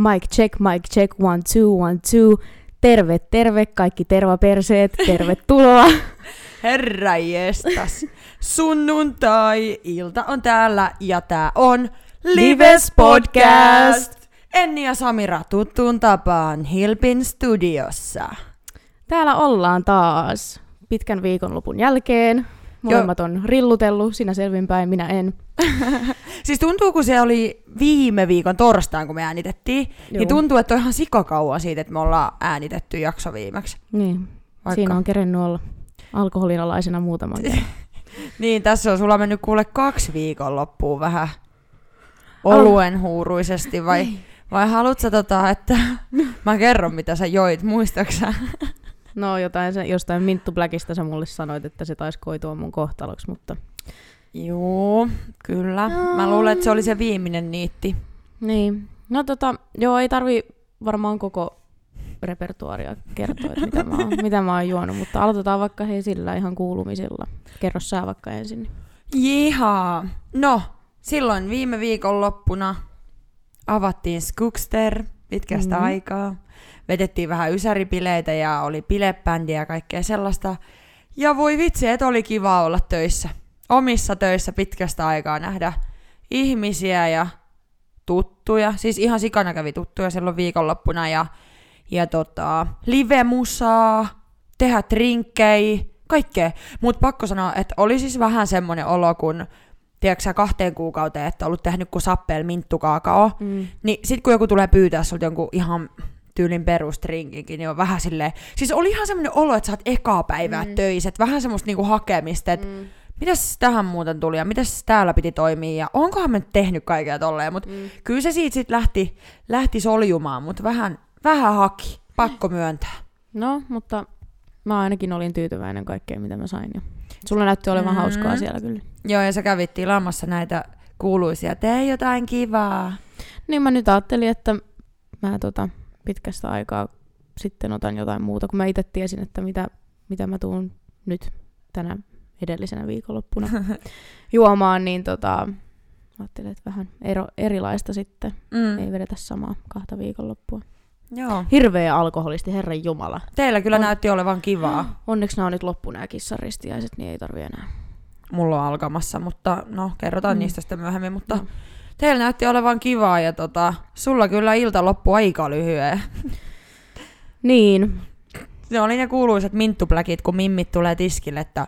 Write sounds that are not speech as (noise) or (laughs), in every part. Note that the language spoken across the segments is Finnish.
Mic check, mic check, one, two, one, two. Terve, terve, kaikki tervaperseet, tervetuloa. (laughs) Herra jestas. Sunnuntai-ilta on täällä ja tää on Lives Podcast. Enni ja Samira tuttuun tapaan Hilpin studiossa. Täällä ollaan taas pitkän viikonlopun jälkeen. Molemmat on rillutellut, sinä selvinpäin, minä en. (laughs) siis tuntuu, kun se oli viime viikon torstain, kun me äänitettiin, niin Joo. niin tuntuu, että on ihan sikakauan siitä, että me ollaan äänitetty jakso viimeksi. Niin, Vaikka... siinä on kerennyt olla alkoholinalaisena muutaman (laughs) Niin, tässä on sulla mennyt kuule kaksi viikon loppuun vähän oluen huuruisesti, vai, niin. vai haluatko tota, että mä kerron mitä sä joit, muistaksä? No jotain, jostain Minttu Blackista sä mulle sanoit, että se taisi koitua mun kohtaloksi, mutta... Joo, kyllä. No. Mä luulen, että se oli se viimeinen niitti. Niin. No tota, joo, ei tarvi varmaan koko repertuaria kertoa, että mitä mä, oon, mitä mä oon juonut, mutta aloitetaan vaikka hei sillä ihan kuulumisilla. Kerro sä vaikka ensin. Jihaa. No, silloin viime viikon loppuna avattiin Skookster pitkästä mm-hmm. aikaa vedettiin vähän ysäripileitä ja oli bilebändiä ja kaikkea sellaista. Ja voi vitsi, että oli kiva olla töissä. Omissa töissä pitkästä aikaa nähdä ihmisiä ja tuttuja. Siis ihan sikana kävi tuttuja silloin viikonloppuna ja, ja tota, live-musaa, tehdä trinkkejä, kaikkea. Mutta pakko sanoa, että oli siis vähän semmoinen olo, kun tiedätkö kahteen kuukauteen, että ollut tehnyt kuin sappel minttukaakao, mm. niin sit kun joku tulee pyytää sulta jonkun ihan tyylin perustrinkinkin, niin on vähän silleen, siis oli ihan semmoinen olo, että sä oot ekaa päivää mm. töissä, että vähän semmoista niinku hakemista, että mm. mitäs tähän muuten tuli ja mitäs täällä piti toimia ja onkohan me nyt tehnyt kaikkea tolleen, mutta mm. kyllä se siitä sitten lähti, lähti soljumaan, mutta vähän, vähän haki, pakko myöntää. No, mutta mä ainakin olin tyytyväinen kaikkeen, mitä mä sain. Ja sulla näytti olevan mm. hauskaa siellä kyllä. Joo, ja sä kävit tilaamassa näitä kuuluisia, tee jotain kivaa. Niin mä nyt ajattelin, että mä tota, pitkästä aikaa sitten otan jotain muuta, kun mä itse tiesin, että mitä, mitä mä tuun nyt tänä edellisenä viikonloppuna (laughs) juomaan, niin tota, ajattelin, että vähän ero, erilaista sitten. Mm. Ei vedetä samaa kahta viikonloppua. Joo. Hirveä alkoholisti, herran jumala. Teillä kyllä on... näytti olevan kivaa. (gasps) Onneksi nämä on nyt loppu nämä kissaristiaiset, niin ei tarvi enää. Mulla on alkamassa, mutta no, kerrotaan mm. niistä sitten myöhemmin. Mutta no. Teillä näytti olevan kivaa ja tota, sulla kyllä ilta loppu aika lyhyen. Niin. Ne oli ne kuuluisat minttupläkit, kun mimmit tulee tiskille, että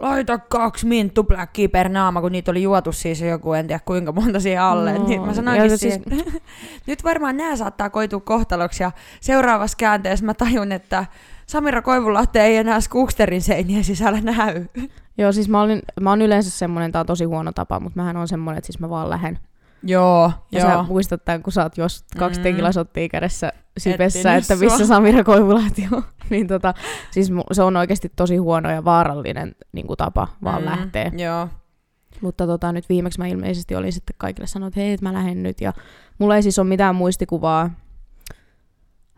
laita kaksi minttupläkkiä per naama, kun niitä oli juotu siis joku, en tiedä kuinka monta siihen alle. No, niin mä sanoinkin siis... (laughs) nyt varmaan nämä saattaa koitua kohtaloksi ja seuraavassa käänteessä mä tajun, että Samira Koivulahti ei enää Skooksterin seinien sisällä näy. Joo, siis mä, olin, mä oon yleensä semmonen, tää on tosi huono tapa, mutta mähän on semmonen, että siis mä vaan lähden Joo, ja joo. sä muistat tämän, kun sä oot jos kaksi mm. tekilasottia kädessä sipessä, että missä Samira Koivulahti on. (laughs) niin tota, siis se on oikeasti tosi huono ja vaarallinen niin kuin tapa vaan mm. lähteä. Joo. Mutta tota, nyt viimeksi mä ilmeisesti olin sitten kaikille sanonut, että hei, että mä lähden nyt. Ja mulla ei siis ole mitään muistikuvaa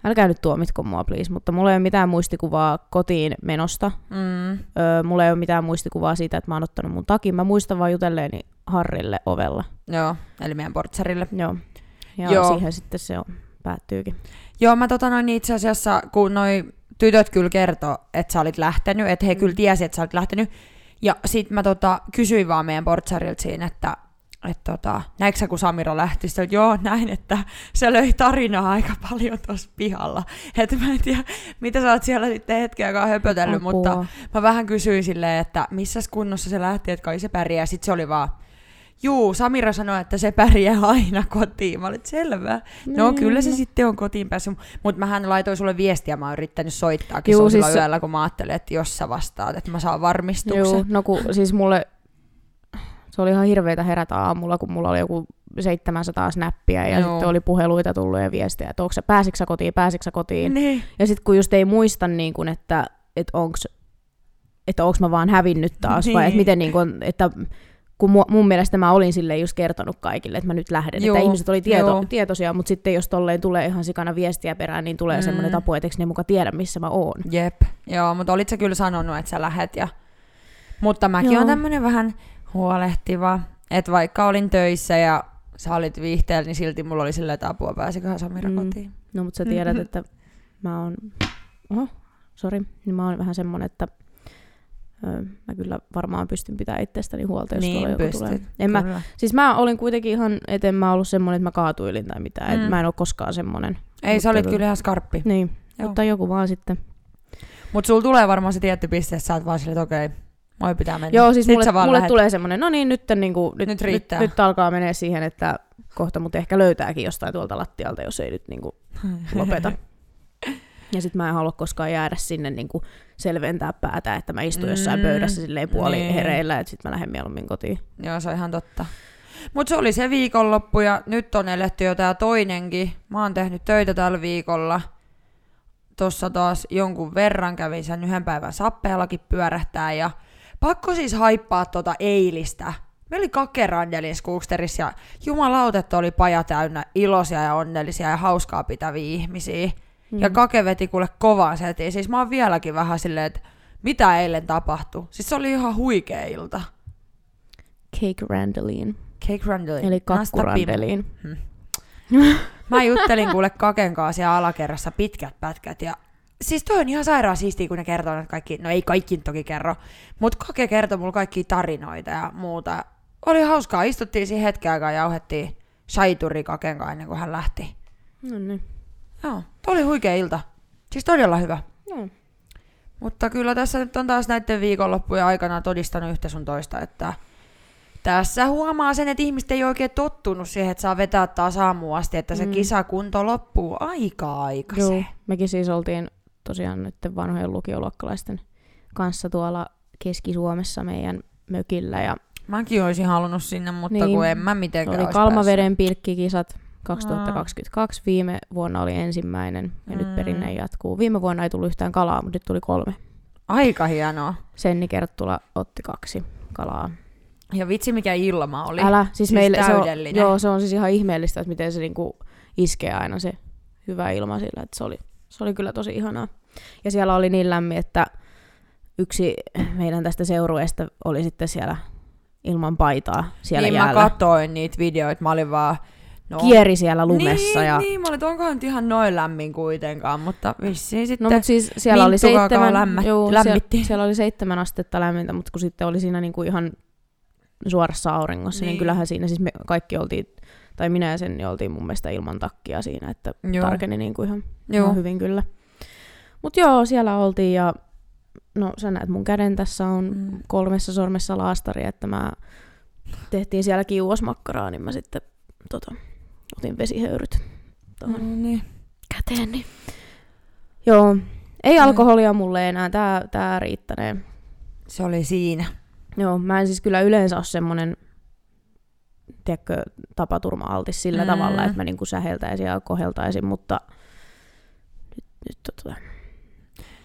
älkää nyt tuomitko mua please, mutta mulla ei ole mitään muistikuvaa kotiin menosta. Mm. Öö, mulla ei ole mitään muistikuvaa siitä, että mä oon ottanut mun takin. Mä muistan vaan jutelleeni Harrille ovella. Joo, eli meidän portsarille. Joo. Ja Joo. siihen sitten se on, päättyykin. Joo, mä tota noin itse asiassa, kun noi tytöt kyllä kertoo, että sä olit lähtenyt, että he mm. kyllä tiesi, että sä olit lähtenyt. Ja sit mä tota, kysyin vaan meidän portsarilta siinä, että että tota, näikö sä, kun Samira lähti, sitten, että joo, näin, että se löi tarinaa aika paljon tuossa pihalla. Että mä en tiedä, mitä sä oot siellä sitten hetken aikaa höpötellyt, Apua. mutta mä vähän kysyin silleen, että missä kunnossa se lähti, että kai se pärjää. Sitten se oli vaan, juu, Samira sanoi, että se pärjää aina kotiin. Mä olin, selvä. No niin. kyllä se sitten on kotiin päässyt. Mutta mähän laitoin sulle viestiä, mä oon yrittänyt soittaakin Juu, siis... yöllä, kun mä ajattelin, että jos sä vastaat, että mä saan varmistuksen. Juu, no kun, siis mulle se oli ihan hirveitä herätä aamulla, kun mulla oli joku 700 snappia ja Joo. sitten oli puheluita tullut ja viestejä, että onko sä, kotiin, pääsiksä kotiin. Niin. Ja sitten kun just ei muista, niin kun, että, että onko että onko mä vaan hävinnyt taas, niin. vai että niin. miten niin kun, että kun mu, mun mielestä mä olin sille just kertonut kaikille, että mä nyt lähden. Joo, että ihmiset oli tieto, tietoisia, mutta sitten jos tolleen tulee ihan sikana viestiä perään, niin tulee mm. semmoinen tapu, että ne muka tiedä, missä mä oon. Jep, joo, mutta olit sä kyllä sanonut, että sä lähet ja... Mutta mäkin on tämmönen vähän huolehtiva. Että vaikka olin töissä ja sä olit viihteellä, niin silti mulla oli silleen, että apua, pääsiköhän Samira Mm. kotiin. No, mutta sä tiedät, Mhm. että mä oon... Oho, sori. Niin mä oon vähän semmonen, että mä kyllä varmaan pystyn pitämään itsestäni huolta, jos tuolla niin joku pystyt. tulee. En mä, siis mä olin kuitenkin ihan, et en mä ollut semmonen, että mä kaatuilin tai mitään. Mm. Mm. mä en ole koskaan semmonen. Ei, sä olit kyllä ihan skarppi. Niin, Joo. mutta joku vaan sitten. Mutta sulla tulee varmaan se tietty piste, että sä oot vaan silleen, että okei, moi pitää mennä. Joo, siis Sit mulle, mulle lähet. tulee semmonen, no niin, nyt, niinku, nyt, Nyt nyt, riittää. nyt, alkaa menee siihen, että kohta mut ehkä löytääkin jostain tuolta lattialta, jos ei nyt niinku (laughs) lopeta. Ja sit mä en halua koskaan jäädä sinne niinku selventää päätä, että mä istun jossain Mm, pöydässä silleen puoli niin. hereillä, että sit mä lähden mieluummin kotiin. Joo, se on ihan totta. Mutta se oli se viikonloppu ja nyt on eletty jo tää toinenkin. Mä oon tehnyt töitä tällä viikolla. Tossa taas jonkun verran kävin sen yhden päivän sappeellakin pyörähtää ja pakko siis haippaa tota eilistä. Me oli kake Randelin Skooksterissa ja jumalauta, että oli paja täynnä iloisia ja onnellisia ja hauskaa pitäviä ihmisiä. Mm. Ja kake veti kuule kovaa setiin. Siis mä oon vieläkin vähän silleen, että mitä eilen tapahtui. Siis se oli ihan huikea ilta. Cake Randeline, Cake Randelin. eli Pim. kakkurandeliin. Mä juttelin kuule Kaken kanssa siellä alakerrassa pitkät pätkät ja siis toi on ihan sairaan siistiä, kun ne kertoo että kaikki, no ei kaikki toki kerro, mutta Kake kertoi mulle kaikki tarinoita ja muuta. Oli hauskaa, istuttiin siinä hetken aikaa ja jauhettiin shaituri Kaken kanssa ennen kuin hän lähti. No niin. Joo, oli huikea ilta. Siis todella hyvä. Joo. Mutta kyllä tässä nyt on taas näiden viikonloppujen aikana todistanut yhtä sun toista, että tässä huomaa sen, että ihmiset ei oikein tottunut siihen, että saa vetää taas aamuun asti, että se Mm. kisakunto loppuu aika Joo, aikaiseen. mekin siis oltiin tosiaan nyt vanhojen lukioluokkalaisten kanssa tuolla Keski-Suomessa meidän mökillä ja Mäkin olisin halunnut sinne, mutta Niin. kun en mä mitenkään oli Kalmaveden pilkkikisat 2022. Viime vuonna oli ensimmäinen ja Mm. nyt perinne jatkuu. Viime vuonna ei tullut yhtään kalaa, mutta nyt tuli kolme. Aika hienoa. Senni Kerttula otti kaksi kalaa. Ja vitsi mikä ilma oli. Älä, siis, Siis meille se on, täydellinen. joo, se on siis ihan ihmeellistä, että miten se niinku iskee aina se hyvä ilma sillä, että se oli, se oli kyllä tosi ihanaa. Ja siellä oli niin lämmin, että yksi meidän tästä seurueesta oli sitten siellä ilman paitaa siellä niin jäällä. mä katoin niitä videoita, mä olin vaan... No, Kieri siellä lumessa. Niin, ja... niin, mä olin, että onkohan nyt ihan noin lämmin kuitenkaan, mutta vissiin sitten... No mutta siis siellä oli seitsemän, lämmä- juu, lämmitti. Siellä, siellä oli seitsemän astetta lämmintä, mutta kun sitten oli siinä niinku ihan suorassa auringossa, niin. Niin. niin kyllähän siinä siis me kaikki oltiin, tai minä ja sen oltiin mun mielestä ilman takkia siinä, että Joo. tarkeni niinku ihan, Joo. ihan hyvin kyllä. Mutta joo, siellä oltiin ja no sä näet mun käden tässä on Mm. kolmessa sormessa laastari, että mä tehtiin siellä kiuosmakkaraa, niin mä sitten tota, otin vesihöyryt tuohon No niin. käteen. Niin. Joo, ei alkoholia mulle enää, tää, tää riittänee. Se oli siinä. Joo, mä en siis kyllä yleensä ole semmonen, tiedätkö, tapaturma-altis sillä Mm. tavalla, että mä niinku säheltäisin ja koheltaisin, mutta nyt, nyt tota,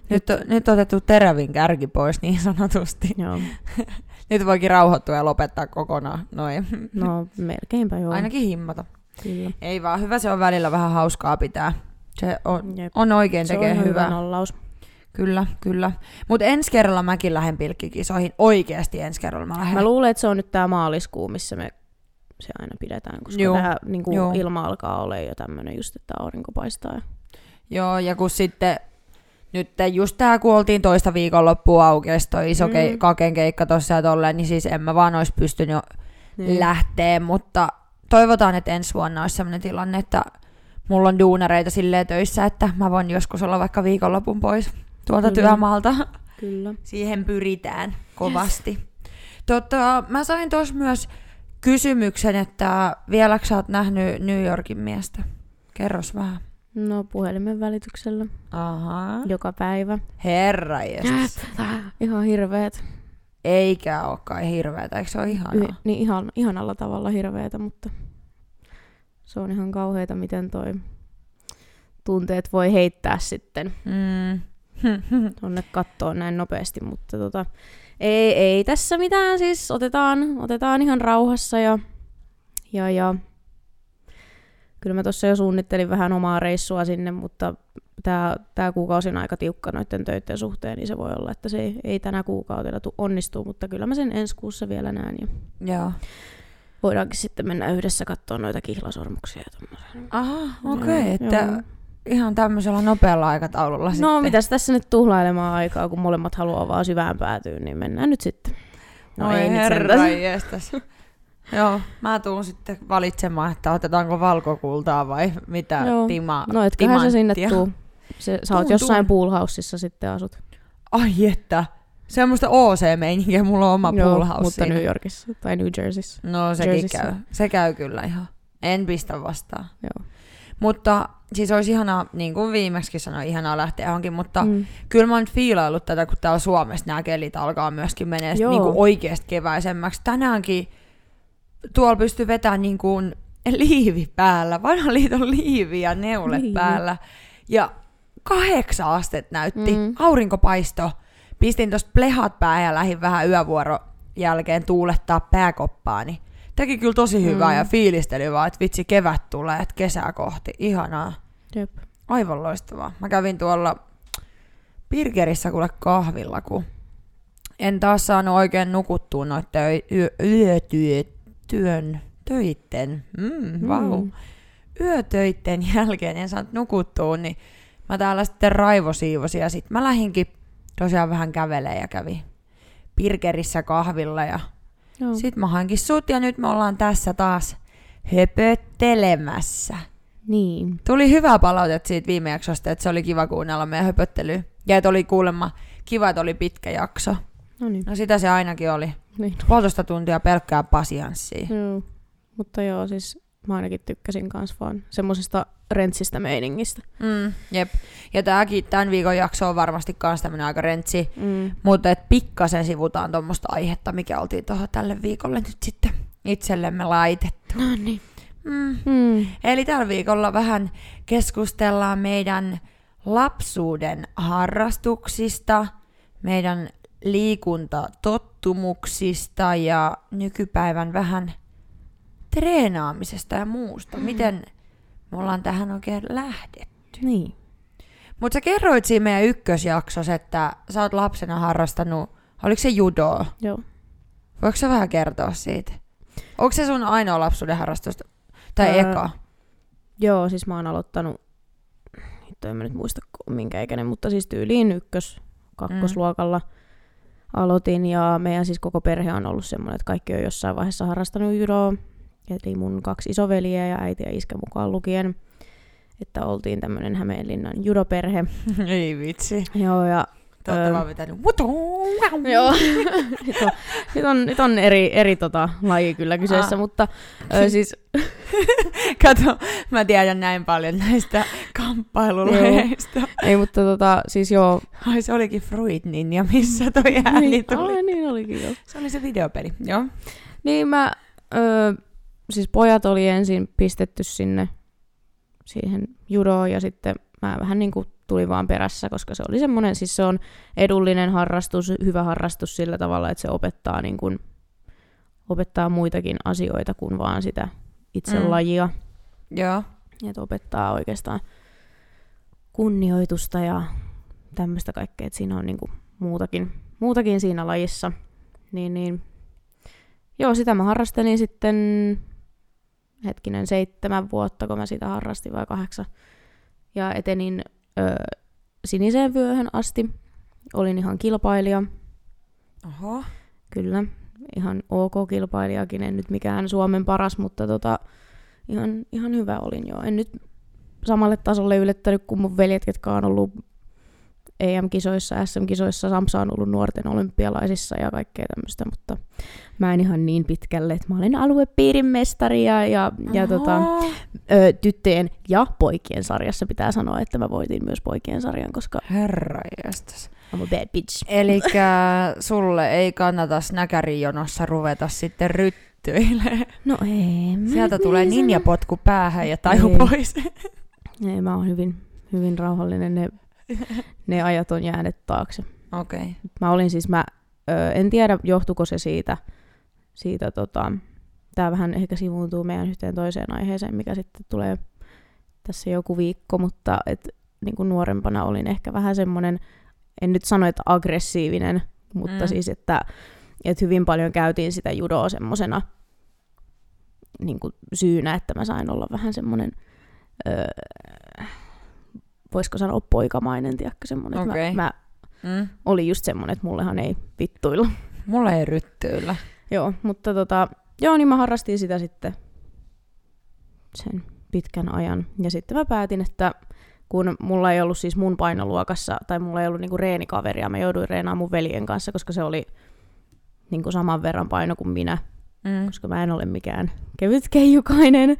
Nyt, on, nyt on otettu terävin kärki pois niin sanotusti. joo, (laughs) Nyt voikin rauhoittua ja lopettaa kokonaan. Noin. no melkeinpä joo. Ainakin himmata. Kyllä. Ei vaan, hyvä se on välillä vähän hauskaa pitää. Se on, Jep. on oikein Se on tekee ihan hyvä hyvää. nollaus. Kyllä, kyllä. Mutta ensi kerralla mäkin lähden pilkkikisoihin. Oikeasti ensi kerralla mä lähden. Mä luulen, että se on nyt tää maaliskuu, missä me se aina pidetään, koska Joo, tää niinku, joo. ilma alkaa olla jo tämmönen just, että aurinko paistaa. Ja... Joo, ja kun sitten nyt just tää, kun oltiin toista viikonloppua auki, ja toi iso Mm. ke- kaken keikka tossa ja tolleen, niin siis en mä vaan ois pystynyt jo Niin. lähteä, mutta toivotaan, että ensi vuonna olisi sellainen tilanne, että mulla on duunareita silleen töissä, että mä voin joskus olla vaikka viikonlopun pois tuolta Kyllä. työmaalta. Kyllä. Siihen pyritään kovasti. Tota, mä sain tuossa myös kysymyksen, että vieläkö sä oot nähnyt New Yorkin miestä? Kerros vähän. No puhelimen välityksellä Aha. joka päivä. Herra jestas. Ihan hirveet. Eikä oo kai hirveetä, eikö se ole ihanaa? Y- niin ihan, ihanalla tavalla hirveetä, mutta se on ihan kauheita, miten toi tunteet voi heittää sitten Mm. (laughs) tonne kattoon näin nopeasti, mutta tota, ei, ei tässä mitään, siis otetaan, otetaan ihan rauhassa ja, ja, ja kyllä mä tuossa jo suunnittelin vähän omaa reissua sinne, mutta tämä tää kuukausi on aika tiukka noiden töiden suhteen, niin se voi olla, että se ei, ei tänä kuukautena tu- onnistuu, mutta kyllä mä sen ensi kuussa vielä näen. Ja Joo. voidaankin sitten mennä yhdessä katsoa noita kihlasormuksia. ja tommosia. Aha, okei, Joo, että joo. ihan tämmöisellä nopealla aikataululla sitten. No mitäs tässä nyt tuhlailemaan aikaa, kun molemmat haluaa vaan syvään päätyyn, niin mennään nyt sitten. No Oi ei herra jestas. Joo, mä tuun sitten valitsemaan, että otetaanko valkokultaa vai mitä Joo. tima, No etköhän se sinne tuu. Se, sä oot jossain poolhouseissa sitten asut. Ai että, semmoista OC-meininkiä, mulla on oma Joo, pool house mutta siinä. New Yorkissa tai New Jerseyssä. No sekin Jerseyssä. käy. Se käy kyllä ihan. En pistä vastaan. Joo. Mutta siis olisi ihanaa, niin kuin viimeksi sanoin, ihanaa lähteä johonkin, mutta mm. Kyllä mä oon fiilaillut tätä, kun täällä Suomessa nämä kelit alkaa myöskin menee niin kuin oikeasti keväisemmäksi. Tänäänkin tuolla pystyy vetämään niin kuin liivi päällä, vanhan liiton liivi ja neulet Liivi. päällä. Ja kahdeksan astet näytti, Mm. aurinkopaisto. Pistin tosta plehat päähän ja lähdin vähän yövuoro jälkeen tuulettaa pääkoppaani. Teki kyllä tosi hyvää Mm. ja fiilisteli vaan, että vitsi kevät tulee, että kesää kohti. Ihanaa. Jep. Aivan loistavaa. Mä kävin tuolla Pirkerissä kuule kahvilla, kun en taas saanut oikein nukuttua noitten yö, yötyön, töitten, mm, vau, Mm. yötöitten jälkeen en saanut nukuttua, niin mä täällä sitten raivosiivosin ja sitten mä lähinkin tosiaan vähän kävelee ja kävi Pirkerissä kahvilla ja Joo. sitten mä hankin sut ja nyt me ollaan tässä taas höpöttelemässä. Niin. Tuli hyvää palautetta siitä viime jaksosta, että se oli kiva kuunnella meidän höpöttelyä. Ja että oli kuulemma kiva, että oli pitkä jakso. No niin. No sitä se ainakin oli. niin. Puolitoista tuntia pelkkää pasianssia. Joo. Mutta joo, siis mä ainakin tykkäsin kans vaan semmosesta rentsistä meiningistä. Mm, jep. Ja tääkin, tämän viikon jakso on varmasti kans tämmönen aika rentsi. Mm. Mutta et pikkasen sivutaan tuommoista aihetta, mikä oltiin tuohon tälle viikolle nyt sitten itsellemme laitettu. No niin. Mm. Mm. Eli tällä viikolla vähän keskustellaan meidän lapsuuden harrastuksista, meidän liikuntatottumuksista ja nykypäivän vähän treenaamisesta ja muusta. Miten me ollaan tähän oikein lähdetty. Niin. Mutta sä kerroit siinä meidän ykkösjaksossa, että sä oot lapsena harrastanut, oliko se judoa? Joo. Voiko sä vähän kertoa siitä? Onko se sun ainoa lapsuuden harrastus? Tai Öö, eka? Joo, siis mä oon aloittanut, hitto en mä nyt muista minkä ikäinen, mutta siis tyyliin ykkös, kakkosluokalla aloitin ja meidän siis koko perhe on ollut semmoinen, että kaikki on jossain vaiheessa harrastanut judoa. Eli mun kaksi isoveliä ja äiti ja iskä mukaan lukien. Että oltiin tämmöinen Hämeenlinnan judoperhe. (laughs) Ei vitsi. Joo, ja Öö. vaan vetänyt. Wutuu! (laughs) Joo, nyt on, nyt on, nyt on eri, eri tota, laji kyllä kyseessä, Ah. mutta ö, (laughs) siis Kato, mä tiedän näin paljon näistä kamppailulajeista. ei, mutta tota, siis joo. Ai se olikin Fruit Ninja, missä toi ääni niin, tuli. ai, niin olikin joo. Se oli se videopeli. Joo. Niin mä, ö, siis pojat oli ensin pistetty sinne siihen judoon ja sitten mä vähän niin kuin tulin vaan perässä, koska se oli semmoinen, siis se on edullinen harrastus, hyvä harrastus sillä tavalla, että se opettaa niin kuin, opettaa muitakin asioita kuin vaan sitä itse Mm. lajia. Joo. Että opettaa oikeastaan kunnioitusta ja tämmöistä kaikkea, että siinä on niinku muutakin, muutakin siinä lajissa. Niin, niin. Joo, sitä mä harrastelin sitten hetkinen seitsemän vuotta, kun mä sitä harrastin vai kahdeksan. Ja etenin ö, siniseen vyöhön asti. Olin ihan kilpailija, Oho. kyllä. Ihan ok kilpailijakin, en nyt mikään Suomen paras, mutta tota, ihan, ihan hyvä olin jo. En nyt samalle tasolle yllättänyt kuin mun veljet, jotka on ollut EM-kisoissa, SM-kisoissa, Samsa on ollut nuorten olympialaisissa ja kaikkea tämmöistä, mutta mä en ihan niin pitkälle, että mä olen aluepiirin mestari ja, ja, ja tota, ö, tyttöjen ja poikien sarjassa pitää sanoa, että mä voitin myös poikien sarjan, koska Herra jästäs. I'm a bad bitch. Eli (laughs) sulle ei kannata snäkärijonossa ruveta sitten ryttyilemään. No ei. Sieltä nyt tulee ninjapotku päähän ja taju Ei. pois. Ei, mä oon hyvin, hyvin rauhallinen. Ne, ne ajat on jäänyt taakse. Okei. Okay. Mä olin siis, mä ö, en tiedä johtuko se siitä, siitä tota, tää vähän ehkä sivuuntuu meidän yhteen toiseen aiheeseen, mikä sitten tulee tässä joku viikko, mutta et, niin kuin nuorempana olin ehkä vähän semmoinen, en nyt sano, että aggressiivinen, mutta Mm. siis, että, että hyvin paljon käytiin sitä judoa semmosena niin kuin syynä, että mä sain olla vähän semmoinen, öö, voisiko sanoa poikamainen, tiedätkö, semmoinen, okay. Mä, mä Mm. oli just semmoinen, että mullehan ei vittuilla. Mulla ei ryttyillä. Joo, mutta tota, joo, niin mä harrastin sitä sitten sen pitkän ajan. Ja sitten mä päätin, että kun mulla ei ollut siis mun painoluokassa, tai mulla ei ollut niinku reenikaveria, mä jouduin reenaamaan mun veljen kanssa, koska se oli niinku saman verran paino kuin minä, Mm. koska mä en ole mikään kevyt keijukainen.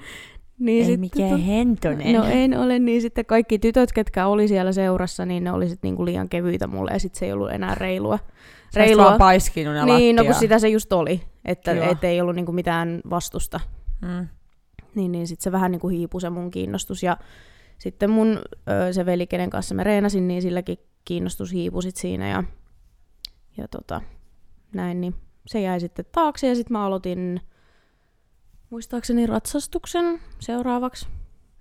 Niin Ei sitten mikään to- hentonen. No en ole, niin sitten kaikki tytöt, ketkä oli siellä seurassa, niin ne oli sit niinku liian kevyitä mulle, ja sitten se ei ollut enää reilua. Sä olisit vaan paiskinut ne Niin, no kun sitä se just oli, että Joo. et ei ollut niinku mitään vastusta. Mm. Niin, niin sitten se vähän niinku hiipui se mun kiinnostus. Ja sitten mun se veli, kenen kanssa mä reenasin, niin silläkin kiinnostus hiipui sit siinä. Ja, ja tota, näin, niin se jäi sitten taakse. Ja sitten mä aloitin muistaakseni ratsastuksen seuraavaksi.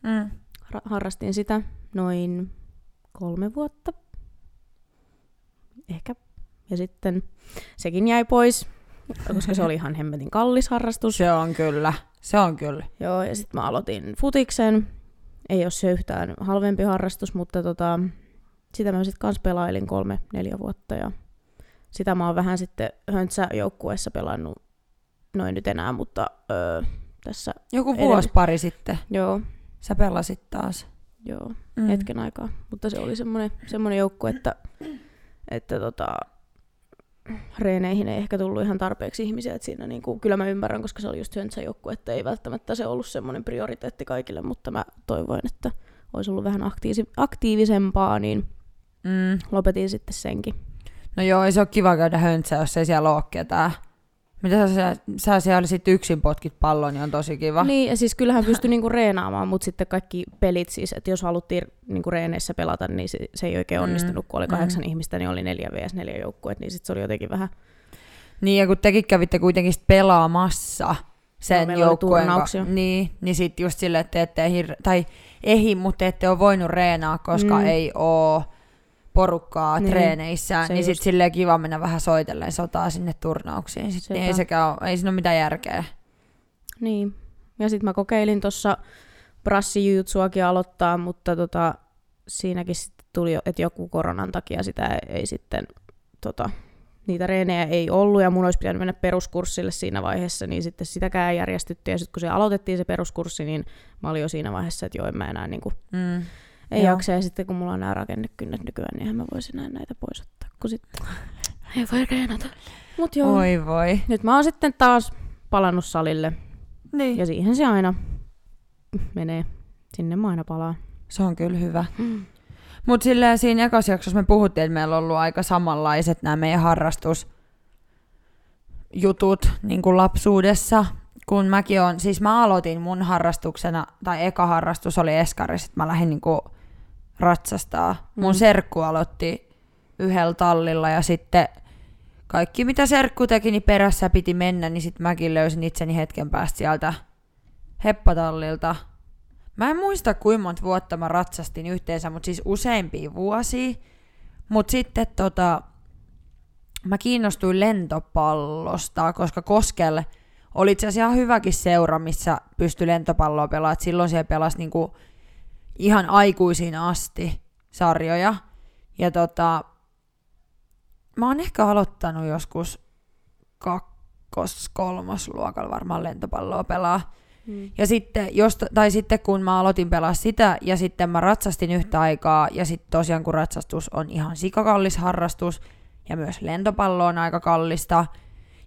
Mm. Ra- harrastin sitä noin kolme vuotta. Ehkä. Ja sitten sekin jäi pois, koska se oli ihan hemmetin kallis harrastus. Se on kyllä. Se on kyllä. Joo, ja sitten mä aloitin futiksen. Ei ole se yhtään halvempi harrastus, mutta tota, sitä mä sitten kanssa pelailin kolme, neljä vuotta. Ja sitä mä oon vähän sitten höntsäjoukkueessa pelannut, noin nyt enää, mutta öö, tässä, Joku Edellä- vuosi pari sitten. joo, Sä pelasit taas. joo, Mm. hetken aikaa. Mutta se oli semmoinen, semmoinen joukkue, että, että tota, reeneihin ei ehkä tullut ihan tarpeeksi ihmisiä. Että siinä niinku, kyllä mä ymmärrän, koska se oli just höntsäjoukkue, että ei välttämättä se ollut semmoinen prioriteetti kaikille, mutta mä toivoin, että olisi ollut vähän aktiivisi- aktiivisempaa, niin Mm. lopetin sitten senkin. No joo, ei se ole kiva käydä höntsä, jos ei siellä ole ketään. Mitä sä, sä siellä sit yksin potkit pallon, niin on tosi kiva. Niin, ja siis kyllähän pystyi niinku reenaamaan, mutta sitten kaikki pelit siis, että jos haluttiin niinku reeneissä pelata, niin se, se ei oikein Mm, onnistunut, kun oli mm. kahdeksan ihmistä, niin oli neljä vs neljä joukkueet, niin sitten se oli jotenkin vähän Niin, ja kun tekin kävitte kuitenkin sit pelaamassa sen oli joukkueen turnauksia. niin, niin sit just silleen, että te ette hir- tai ehi, mutta te ette ole voinut reenaa, koska Mm. mm. ei oo porukkaa Niin, treeneissä, se niin sit just. silleen kiva mennä vähän soitellen sotaa sinne turnauksiin. Sit, niin ei, sekään ole, ei siinä ole mitään järkeä. Niin. Ja sitten mä kokeilin tuossa brassijutsuakin aloittaa, mutta tota, siinäkin sitten tuli, että joku koronan takia sitä ei sitten, tota, niitä reenejä ei ollut ja mun olisi pitänyt mennä peruskurssille siinä vaiheessa, niin sitten sitäkään ei järjestetty. Ja sitten kun se aloitettiin se peruskurssi, niin mä olin jo siinä vaiheessa, että joo, en mä enää niin kuin, Mm. Ei Joo. jaksa. Ja sitten kun mulla on nämä rakennekynnet nykyään, niin mä voisin enää näitä pois ottaa, kun sitten (laughs) ei voi reenata. Mut joo, Oi voi. nyt mä oon sitten taas palannut salille Niin. ja siihen se aina menee. Sinne mä aina palaa. Se on kyllä hyvä. Mutta silleen siinä ekassa jaksossa me puhuttiin, että meillä on ollut aika samanlaiset nämä meidän harrastusjutut niin kuin lapsuudessa. Kun mäkin on, siis mä aloitin mun harrastuksena, tai eka harrastus oli eskari, sit mä lähdin niin kuin ratsastaa. Mun Mm. serkku aloitti yhdellä tallilla ja sitten kaikki mitä serkku teki, niin perässä piti mennä, niin sitten mäkin löysin itseni hetken päästä sieltä heppatallilta. Mä en muista kuinka monta vuotta mä ratsastin yhteensä, mutta siis useampia vuosia. Mutta sitten tota, mä kiinnostuin lentopallosta, koska Koskelle oli itse asiassa ihan hyväkin seura, missä pystyi lentopalloa pelaamaan. Silloin siellä pelasi niinku ihan aikuisiin asti sarjoja. Ja tota, mä oon ehkä aloittanut joskus kakkos, kolmos luokalla varmaan lentopalloa pelaa. Mm. Ja sitten, jos, tai sitten kun mä aloitin pelaa sitä, ja sitten mä ratsastin yhtä aikaa, ja sitten tosiaan kun ratsastus on ihan sikakallis harrastus, ja myös lentopallo on aika kallista,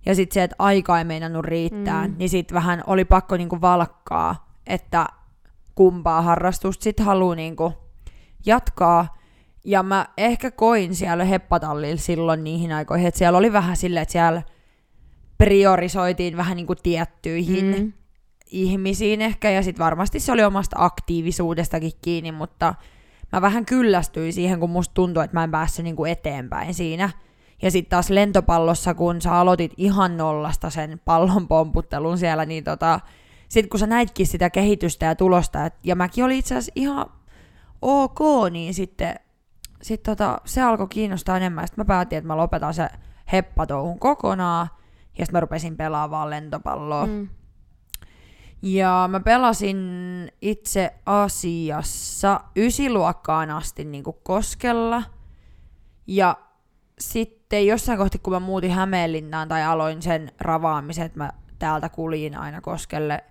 ja sitten se, että aika ei meinannut riittää, mm. niin sitten vähän oli pakko niinku valkkaa, että kumpaa harrastusta sitten haluaa niinku jatkaa. Ja mä ehkä koin siellä heppatallilla silloin niihin aikoihin, että siellä oli vähän silleen, että siellä priorisoitiin vähän niinku tiettyihin Mm. ihmisiin ehkä, ja sitten varmasti se oli omasta aktiivisuudestakin kiinni, mutta mä vähän kyllästyin siihen, kun musta tuntui, että mä en päässyt niinku eteenpäin siinä. Ja sitten taas lentopallossa, kun sä aloitit ihan nollasta sen pallon pomputtelun siellä, niin tota, sitten kun sä näitkin sitä kehitystä ja tulosta, et, ja mäkin olin itse asiassa ihan ok, niin sitten sit tota, se alkoi kiinnostaa enemmän. Sitten mä päätin, että mä lopetan se heppatouhun kokonaan, ja sitten mä rupesin pelaamaan lentopalloa. Mm. Ja mä pelasin itse asiassa ysiluokkaan asti niin kuin Koskella. Ja sitten jossain kohti, kun mä muutin Hämeenlinnaan tai aloin sen ravaamisen, että mä täältä kuljin aina Koskelle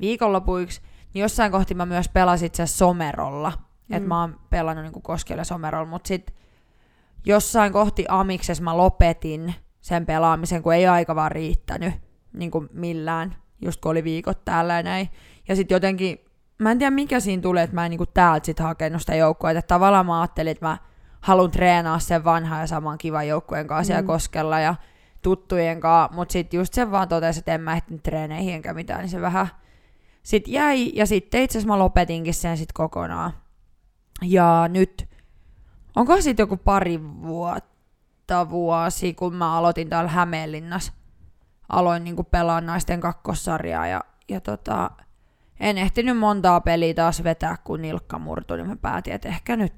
viikonlopuiksi, niin jossain kohti mä myös pelasin itse Somerolla. Mm. Että mä oon pelannut niin kuin Koskelle Somerolla, mutta sitten jossain kohti Amikses mä lopetin sen pelaamisen, kun ei aika vaan riittänyt niin kuin millään, just kun oli viikot täällä ja näin. Ja sitten jotenkin, mä en tiedä mikä siinä tulee, että mä en niin kuin täältä sit hakenut sitä joukkoa. Että tavallaan mä ajattelin, että mä haluan treenaa sen vanhan ja saman kivan joukkueen kanssa mm. Koskella ja tuttujen kanssa, mutta sitten just sen vaan totesi, että en mä ehtinyt treeneihin enkä mitään, niin se vähän sitten jäi, ja sitten itse asiassa mä lopetinkin sen sitten kokonaan. Ja nyt, onko sitten joku pari vuotta, vuosi, kun mä aloitin täällä Hämeenlinnassa, aloin niinku pelaa naisten kakkossarjaa, ja, ja tota, en ehtinyt montaa peliä taas vetää, kun nilkka murtui, niin mä päätin, että ehkä nyt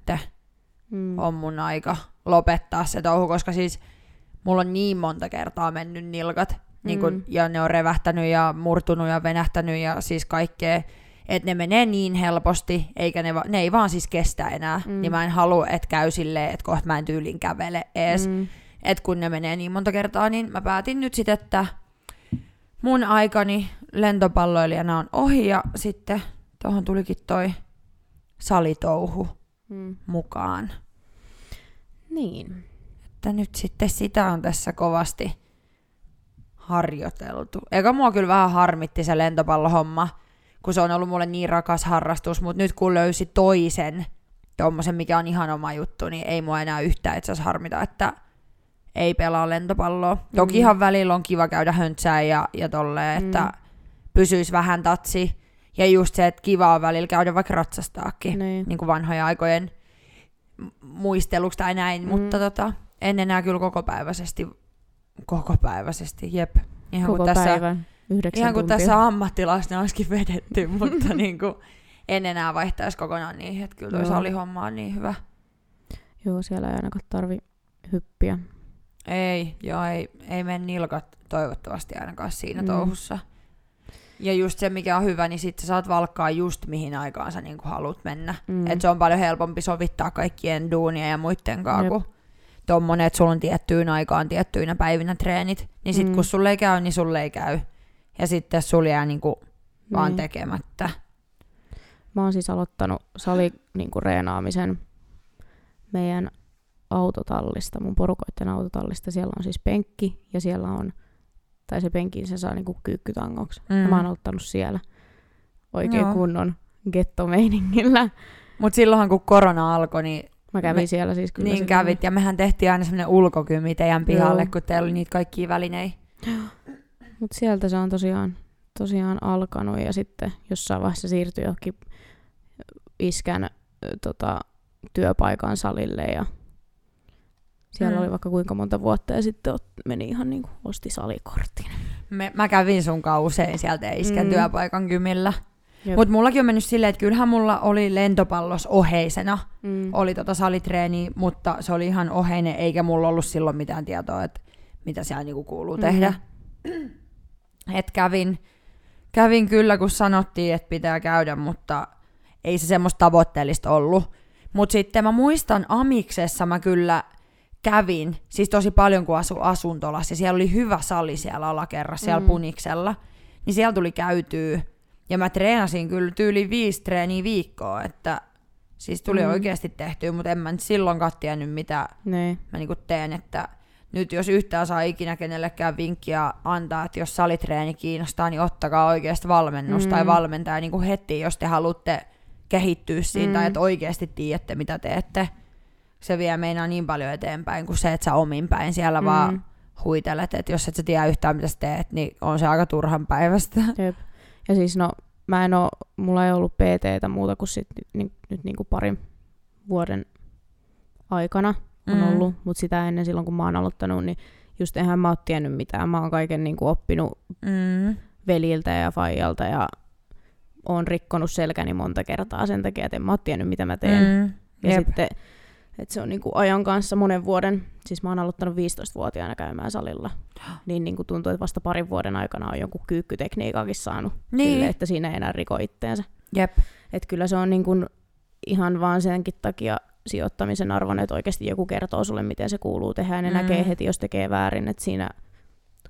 mm. on mun aika lopettaa se touhu, koska siis mulla on niin monta kertaa mennyt nilkat, niin kun, mm. ja ne on revähtänyt ja murtunut ja venähtänyt ja siis kaikkea, että ne menee niin helposti, eikä ne, va- ne ei vaan siis kestä enää, mm. niin mä en halua, että käy silleen, että kohta mä en tyylin kävele ees. Mm. Että kun ne menee niin monta kertaa, niin mä päätin nyt sitten, että mun aikani lentopalloilijana on ohi ja sitten tuohon tulikin toi salitouhu mm. mukaan. Niin. Että nyt sitten sitä on tässä kovasti harjoiteltu. Eikä mua kyllä vähän harmitti se lentopallohomma, kun se on ollut mulle niin rakas harrastus, mutta nyt kun löysi toisen, tommosen, mikä on ihan oma juttu, niin ei mua enää yhtään itse asiassa harmita, että ei pelaa lentopalloa. Mm. Toki ihan välillä on kiva käydä höntsää ja, ja tolleen, mm. että pysyisi vähän tatsi. Ja just se, että kiva on välillä käydä vaikka ratsastaakin, niin, niin kuin vanhoja aikojen muisteluksi tai näin, mm. mutta tota, en enää kyllä kokopäiväisesti, kokopäiväisesti, jep. Ihan Koko kuin päivän, tässä, Ihan kuin tässä ammattilaisena olisikin vedetty, (laughs) mutta niin kuin, en enää vaihtaisi kokonaan niin, että kyllä toi salihomma on niin hyvä. Joo, siellä ei ainakaan tarvi hyppiä. Ei, joo, ei, ei mene nilkat toivottavasti ainakaan siinä mm. touhussa. Ja just se, mikä on hyvä, niin sitten sä saat valkkaa just mihin aikaan sä niin haluat mennä. Mm. Et se on paljon helpompi sovittaa kaikkien duunia ja muiden kanssa, kun tommonen, että sulla on tiettyyn aikaan tiettyinä päivinä treenit. Niin sit mm. kun sulle ei käy, niin sulle ei käy. Ja sitten sulle jää niinku vaan niin. tekemättä. Mä oon siis aloittanut sali niinku reenaamisen meidän autotallista, mun porukoiden autotallista. Siellä on siis penkki ja siellä on tai se penkin se saa niinku kyykkytangoksi. Mm. Ja mä oon ottanut siellä oikein Joo. kunnon gettomeiningillä. Mut silloinhan kun korona alkoi, niin Mä kävin me, siellä siis kyllä. Niin kävit, ja mehän tehtiin aina semmoinen ulkokymi teidän pihalle, Joo. kun teillä oli niitä kaikkia välineitä. (gasps) Mut sieltä se on tosiaan, tosiaan alkanut, ja sitten jossain vaiheessa siirtyi johonkin iskän tota, työpaikan salille, ja siellä mm. oli vaikka kuinka monta vuotta ja sitten meni ihan niin kuin osti salikortin. Me, mä kävin sun usein sieltä iskän mm. työpaikan kymillä. Mutta mullakin on mennyt silleen, että kyllähän mulla oli lentopallos oheisena. Mm. Oli tota salitreeni, mutta se oli ihan oheinen, eikä mulla ollut silloin mitään tietoa, että mitä siellä niinku kuuluu mm-hmm. tehdä. Et kävin, kävin kyllä, kun sanottiin, että pitää käydä, mutta ei se semmoista tavoitteellista ollut. Mutta sitten mä muistan Amiksessa mä kyllä kävin, siis tosi paljon kun asu asuntolassa, siellä oli hyvä sali siellä alakerrassa, siellä mm. Puniksella, niin siellä tuli käytyä, ja mä treenasin kyllä tyyli viisi treeniä viikkoa, että siis tuli mm. oikeasti tehtyä, mutta en mä nyt silloinkaan tiennyt, mitä ne. mä niinku teen, että nyt jos yhtään saa ikinä kenellekään vinkkiä antaa, että jos salitreeni kiinnostaa, niin ottakaa oikeasti valmennus mm. tai valmentaja niin kuin heti, jos te haluatte kehittyä siitä, mm. tai että oikeasti tiedätte, mitä teette se vie meinaa niin paljon eteenpäin kuin se, että sä omin päin siellä mm. vaan huitelet, että jos et sä tiedä yhtään mitä sä teet, niin on se aika turhan päivästä. Jep. Ja siis no, mä en oo, mulla ei ollut PTtä muuta kuin sit, nyt, nyt niin kuin parin vuoden aikana on mm. ollut, mutta sitä ennen silloin kun mä oon aloittanut, niin just eihän mä oo tiennyt mitään. Mä oon kaiken niin kuin oppinut mm. veliltä ja faijalta ja oon rikkonut selkäni monta kertaa sen takia, että en mä oo tiennyt mitä mä teen. Mm. Ja Jep. sitten Et se on niinku ajan kanssa monen vuoden, siis mä oon aloittanut 15-vuotiaana käymään salilla, niin niinku tuntuu, että vasta parin vuoden aikana on jonkun kyykkytekniikakin saanut, Niin. sille, että siinä ei enää riko itteensä. Jep. Et kyllä se on niinku ihan vaan senkin takia sijoittamisen arvon, että oikeasti joku kertoo sulle, miten se kuuluu tehdä, ja ne mm. näkee heti, jos tekee väärin, että siinä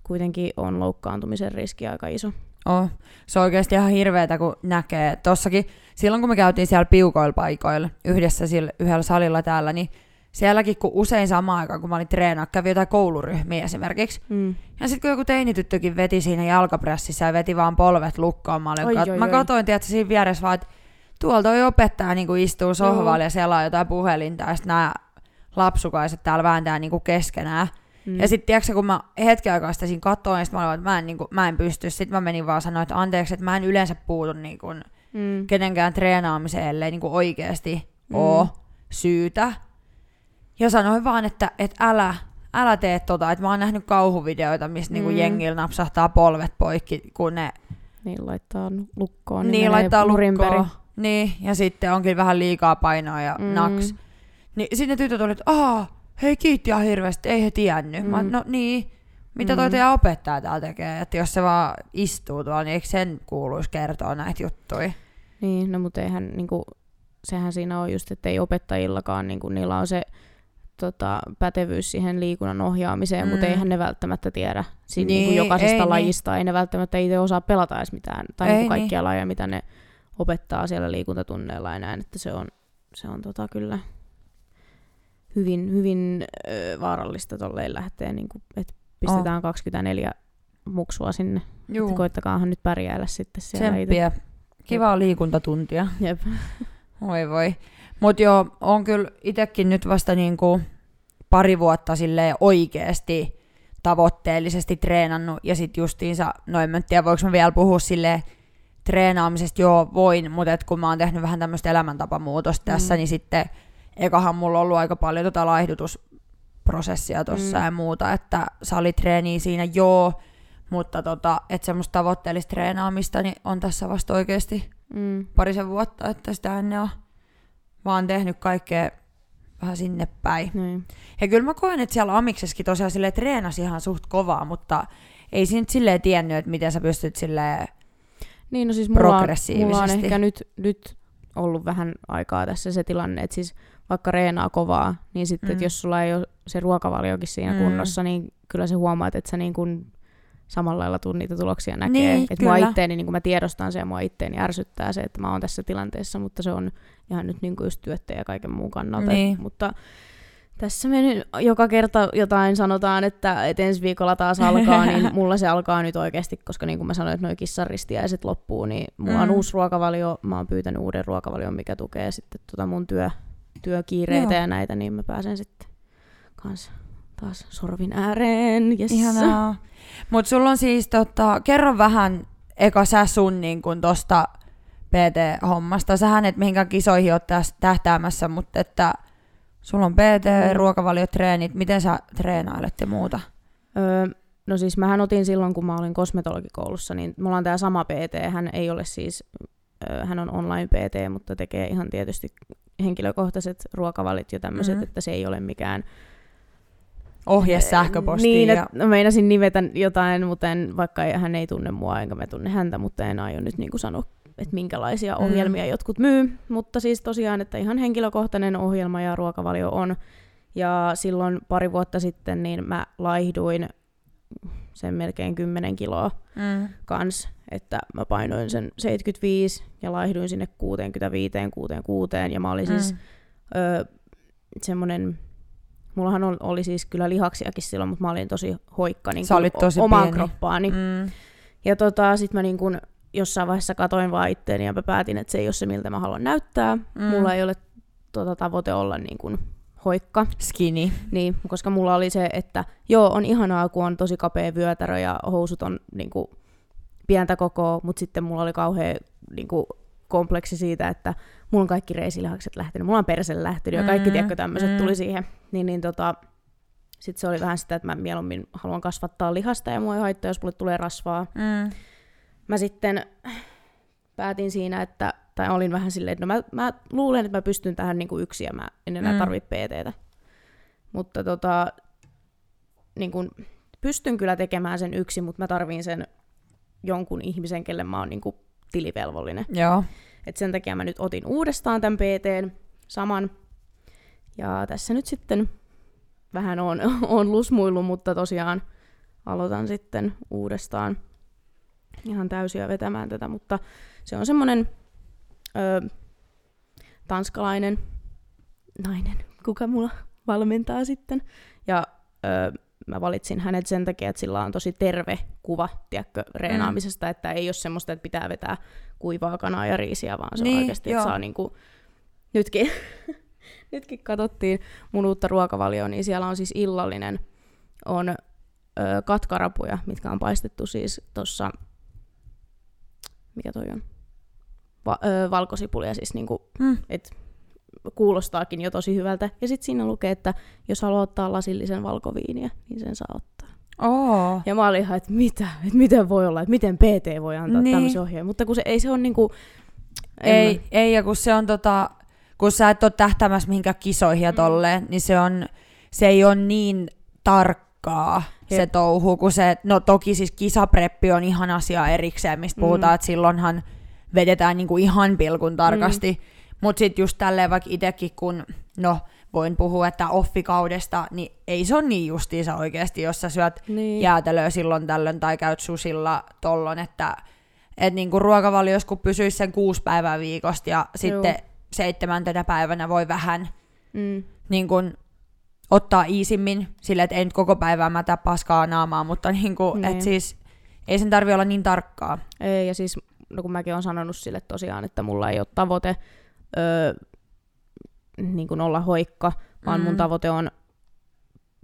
kuitenkin on loukkaantumisen riski aika iso. Oh. Se on oikeasti ihan hirveetä, kun näkee. Tossakin, silloin kun me käytiin siellä piukoilla paikoilla, yhdessä sillä, yhdellä salilla täällä, niin sielläkin, kun usein samaan aikaan, kun mä olin treenaa, kävi jotain kouluryhmiä esimerkiksi. Mm. Ja sitten kun joku teinityttökin veti siinä jalkapressissä ja veti vaan polvet lukkoon, mä, olin, Oi, kat- oi, mä oi. katsoin, tiedätkö, siinä vieressä vaan, että tuolla toi opettaja niin istuu sohvalla ja selaa jotain puhelinta ja sitten nämä lapsukaiset täällä vääntää niin keskenään. Mm. Ja sitten tiedätkö, kun mä hetken aikaa sitä siinä katsoin, ja sit mä olin, että mä en, niin kuin, mä en pysty. Sitten mä menin vaan sanoa, että anteeksi, että mä en yleensä puutu niin kuin, mm. kenenkään treenaamiseen, ellei niin kuin oikeasti Mm. oo syytä. Ja sanoin vaan, että, että älä, älä tee tota, että mä oon nähnyt kauhuvideoita, missä mm. niinku Mm. jengillä napsahtaa polvet poikki, kun ne Niin laittaa lukkoon, niin, niin, niin laittaa lukkoon. perin. Niin, ja sitten onkin vähän liikaa painoa ja mm. Naks. Niin sitten ne tytöt oli, että aah, hei kiitti ihan hirveästi, ei he tiennyt. Mm. Mä, no niin, mitä toi Mm. teidän opettaja täällä tekee? Että jos se vaan istuu tuolla, niin eikö sen kuuluisi kertoa näitä juttuja? Niin, no mutta eihän niinku, sehän siinä on just, että ei opettajillakaan, niinku, niillä on se tota, pätevyys siihen liikunnan ohjaamiseen, mm. mutta eihän ne välttämättä tiedä siinä Niin, niinku jokaisesta ei niin. lajista, ei ne välttämättä itse osaa pelata edes mitään, tai Ei niinku niin. kaikkia lajeja, mitä ne opettaa siellä liikuntatunneilla ja näin, että se on, se on tota kyllä hyvin, hyvin ö, vaarallista tolleen lähteä, niinku, että pistetään 24 muksua sinne, Juu, että koittakaahan nyt pärjäällä sitten siellä tsemppiä. Kivaa liikuntatuntia. Jep. Voi voi. Mutta joo, on kyllä itsekin nyt vasta niinku pari vuotta silleen oikeesti tavoitteellisesti treenannut ja sit justiinsa, no en mä tiedä voiko mä vielä puhua silleen treenaamisesta, joo voin, mutta kun mä oon tehnyt vähän tämmöistä elämäntapamuutosta tässä, Mm. niin sitten ekahan mulla on ollut aika paljon tota laihdutusprosessia tossa Mm. ja muuta, että salitreeniä siinä joo, mutta tota, että semmoista tavoitteellista treenaamista niin on tässä vasta oikeasti Mm. parisen vuotta, että sitä ennen on vaan tehnyt kaikkea vähän sinne päin. Niin. Ja kyllä mä koen, että siellä Amiksessakin tosiaan sille treenasi ihan suht kovaa, mutta ei siinä silleen tiennyt, että miten sä pystyt silleen... Niin, no siis mulla on, mulla on Progressiivisesti. ehkä nyt, nyt ollut vähän aikaa tässä se tilanne, että siis vaikka reenaa kovaa, niin sitten, Mm. mm. jos sulla ei ole se ruokavaliokin siinä Mm. kunnossa, niin kyllä se huomaat, että sä niin kuin samalla lailla tuun niitä tuloksia näkee. Niin, että mua itteeni, niin kuin mä tiedostan se ja mua itteeni ärsyttää se, että mä oon tässä tilanteessa, mutta se on ihan nyt niin kuin just työttä ja kaiken muun kannalta. Niin. Mutta tässä me nyt joka kerta jotain sanotaan, että, että ensi viikolla taas alkaa, (laughs) niin mulla se alkaa nyt oikeasti, koska niin kuin mä sanoin, että noi kissaristiäiset loppuu, niin mulla on Mm. uusi ruokavalio, mä oon pyytänyt uuden ruokavalion, mikä tukee sitten tota mun työ, työkiireitä Joo. ja näitä, niin mä pääsen sitten kanssa taas sorvin ääreen. Yes. Ihanaa. Mutta sulla on siis, tota, kerro vähän eka sä sun niin kun tosta PT-hommasta. Sähän et mihinkään kisoihin oot tähtäämässä, mutta että sulla on PT, Mm. ruokavaliotreenit, miten sä treenailet ja muuta? Öö, no siis mähän otin silloin, kun mä olin kosmetologikoulussa, niin mulla on tämä sama PT. Hän ei ole siis, hän on online PT, mutta tekee ihan tietysti henkilökohtaiset ruokavalit ja tämmöiset, Mhm. mm-hmm. että se ei ole mikään... Ohje sähköpostiin. Niin, ja... että meinasin nimetä jotain, mutta en, vaikka hän ei tunne mua enkä mä tunne häntä, mutta en aio nyt niin kuin sanoa, että minkälaisia Mm. ohjelmia jotkut myy. Mutta siis tosiaan, että ihan henkilökohtainen ohjelma ja ruokavalio on. Ja silloin pari vuotta sitten niin mä laihduin sen melkein 10 kiloa Mm. kans, että mä painoin sen 75 ja laihduin sinne 65, 66 ja mä olin siis Mm. öö, semmonen, mullahan ol- oli siis kyllä lihaksiakin silloin, mutta mä olin tosi hoikka niin Sä olit tosi omaan pieni. kroppaani. Mm. Ja tota, sit mä niin kun jossain vaiheessa katoin vaan itteeni ja mä päätin, että se ei ole se, miltä mä haluan näyttää. Mm. Mm. Mulla ei ole tota, tavoite olla niin kun hoikka. Skinny. Niin, koska mulla oli se, että joo, on ihanaa, kun on tosi kapea vyötärö ja housut on niin kuin, pientä kokoa, mutta sitten mulla oli kauhean niin kuin, kompleksi siitä, että mulla on kaikki reisilihakset lähtenyt, mulla on perse lähtenyt ja kaikki, Mm, tiedätkö, tämmöiset mm. tuli siihen. Niin, niin tota, sitten se oli vähän sitä, että mä mieluummin haluan kasvattaa lihasta ja mua ei haittaa, jos mulle tulee rasvaa. Mm. Mä sitten päätin siinä, että tai olin vähän silleen, että no mä, mä luulen, että mä pystyn tähän niin kuin yksin ja mä en enää Mm. tarvitse PTtä. Mutta tota, niin kuin, pystyn kyllä tekemään sen yksin, mutta mä tarviin sen jonkun ihmisen, kelle mä oon niin kuin tilivelvollinen. Joo. Et sen takia mä nyt otin uudestaan tämän PTn saman. Ja tässä nyt sitten vähän on, (laughs) on lusmuillu, mutta tosiaan aloitan sitten uudestaan ihan täysiä vetämään tätä, mutta se on semmoinen ö, tanskalainen nainen, kuka mulla valmentaa sitten. Ja ö, mä valitsin hänet sen takia, että sillä on tosi terve kuva, tiedätkö, reenaamisesta, mm. että ei ole semmoista, että pitää vetää kuivaa kanaa ja riisiä, vaan se Niin, on oikeasti, että joo. saa niinku, nytkin, (laughs) nytkin katsottiin mun uutta ruokavalioa, niin siellä on siis illallinen, on ö, katkarapuja, mitkä on paistettu siis tuossa, mikä toi on, Va- ö, valkosipulia siis niinku, Mm. et kuulostaakin jo tosi hyvältä. Ja sitten siinä lukee, että jos haluaa ottaa lasillisen valkoviiniä, niin sen saa ottaa. Oo. Ja mä olin ihan, että mitä, että miten voi olla, että miten PT voi antaa Niin. tämmöisen ohjeen. Mutta kun se ei se on niinku... Ei, mä- ei, ja kun se on tota, kun sä et ole tähtämässä mihinkään kisoihin ja Mm. tolleen, niin se on, se ei ole niin tarkkaa se Jep. touhu, kun se, no toki siis kisapreppi on ihan asia erikseen, mistä Mm. puhutaan, että silloinhan vedetään niinku ihan pilkun tarkasti, mm. Mutta sitten just tälleen vaikka itsekin, kun, no voin puhua, että offikaudesta, niin ei se ole niin justiinsa oikeasti, jos sä syöt niin. jäätelöä silloin tällöin tai käyt susilla tollon, että et niinku ruokavaliossa kun pysyisi sen kuusi päivää viikosta ja sitten seitsemäntenä päivänä voi vähän Mm. niin kun, ottaa iisimmin sille, että ei nyt koko päivää mätä paskaa naamaa, mutta niinku, Niin. et siis ei sen tarvi olla niin tarkkaa. Ei, ja siis, no kun mäkin olen sanonut sille tosiaan, että mulla ei ole tavoite öö, niin kuin olla hoikka, vaan Mm. mun tavoite on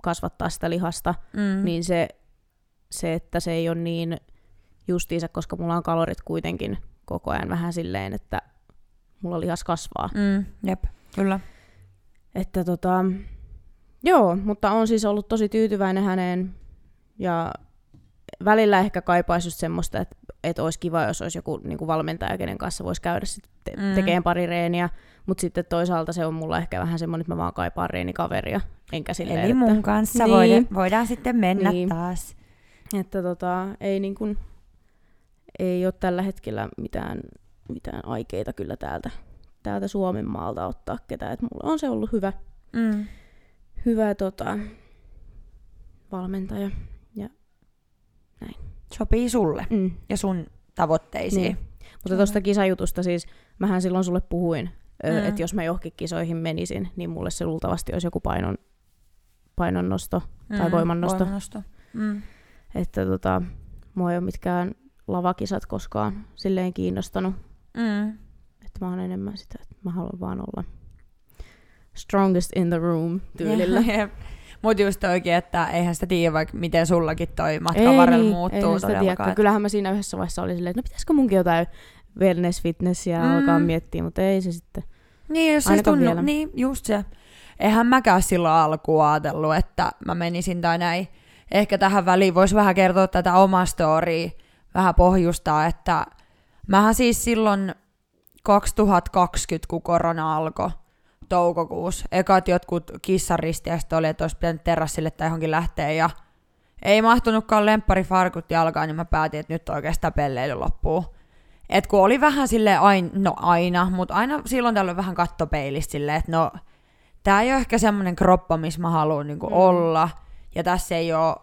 kasvattaa sitä lihasta, Mm. niin se, se, että se ei ole niin justiinsa, koska mulla on kalorit kuitenkin koko ajan vähän silleen, että mulla lihas kasvaa. Mm, jep, kyllä. Että tota, joo, mutta on siis ollut tosi tyytyväinen häneen ja välillä ehkä kaipaisi just semmoista, että, että olisi kiva, jos olisi joku niin kuin valmentaja, kenen kanssa voisi käydä sit te- Mm. tekemään pari reeniä, mutta sitten toisaalta se on mulla ehkä vähän semmoinen, että mä vaan kaipaan reenikaveria, enkä silleen, Eli että, mun kanssa Niin. voidaan, voidaan sitten mennä Niin. taas. että tota, ei, niin kuin, ei ole tällä hetkellä mitään, mitään aikeita kyllä täältä, täältä Suomen maalta ottaa ketään, että mulla on se ollut hyvä, Mm. hyvä tota, valmentaja. Sopii sulle Mm. ja sun tavoitteisiin. Niin. Mutta tuosta kisajutusta siis, mähän silloin sulle puhuin, Mm. mm. että jos mä johonkin kisoihin menisin, niin mulle se luultavasti olisi joku painon, painonnosto. Tai voimannosto. voimannosto. Mm. Että tota, mua ei ole mitkään lavakisat koskaan silleen kiinnostanut. Mm. Että mä oon enemmän sitä, että mä haluan vaan olla strongest in the room (laughs) tyylillä. Jep. Mut just oikein, että eihän sitä tiedä vaikka miten sullakin toi matkan varrella muuttuu eihän sitä tiedä, Kyllähän mä siinä yhdessä vaiheessa olin silleen, että no pitäisikö munkin jotain wellness fitnessiä Mm. alkaa miettiä, mutta ei se sitten. Niin, jos Ainakaan tunnu, vielä. niin just se. Eihän mäkään silloin alkuun ajatellut, että mä menisin tai näin. Ehkä tähän väliin voisi vähän kertoa tätä omaa storya, vähän pohjustaa, että mähän siis silloin 2020, kun korona alkoi toukokuussa, ekat jotkut kissaristiäiset oli, että olisi pitänyt terassille tai johonkin lähteä ja ei mahtunutkaan lempparifarkut jalkaan, niin mä päätin, että nyt oikeastaan pelleily loppuu. Et kun oli vähän sille aina, no aina, mutta aina silloin tällöin vähän kattopeilistä silleen, että no, tää ei ole ehkä semmoinen kroppa, missä mä haluan niinku Mm. olla, ja tässä ei ole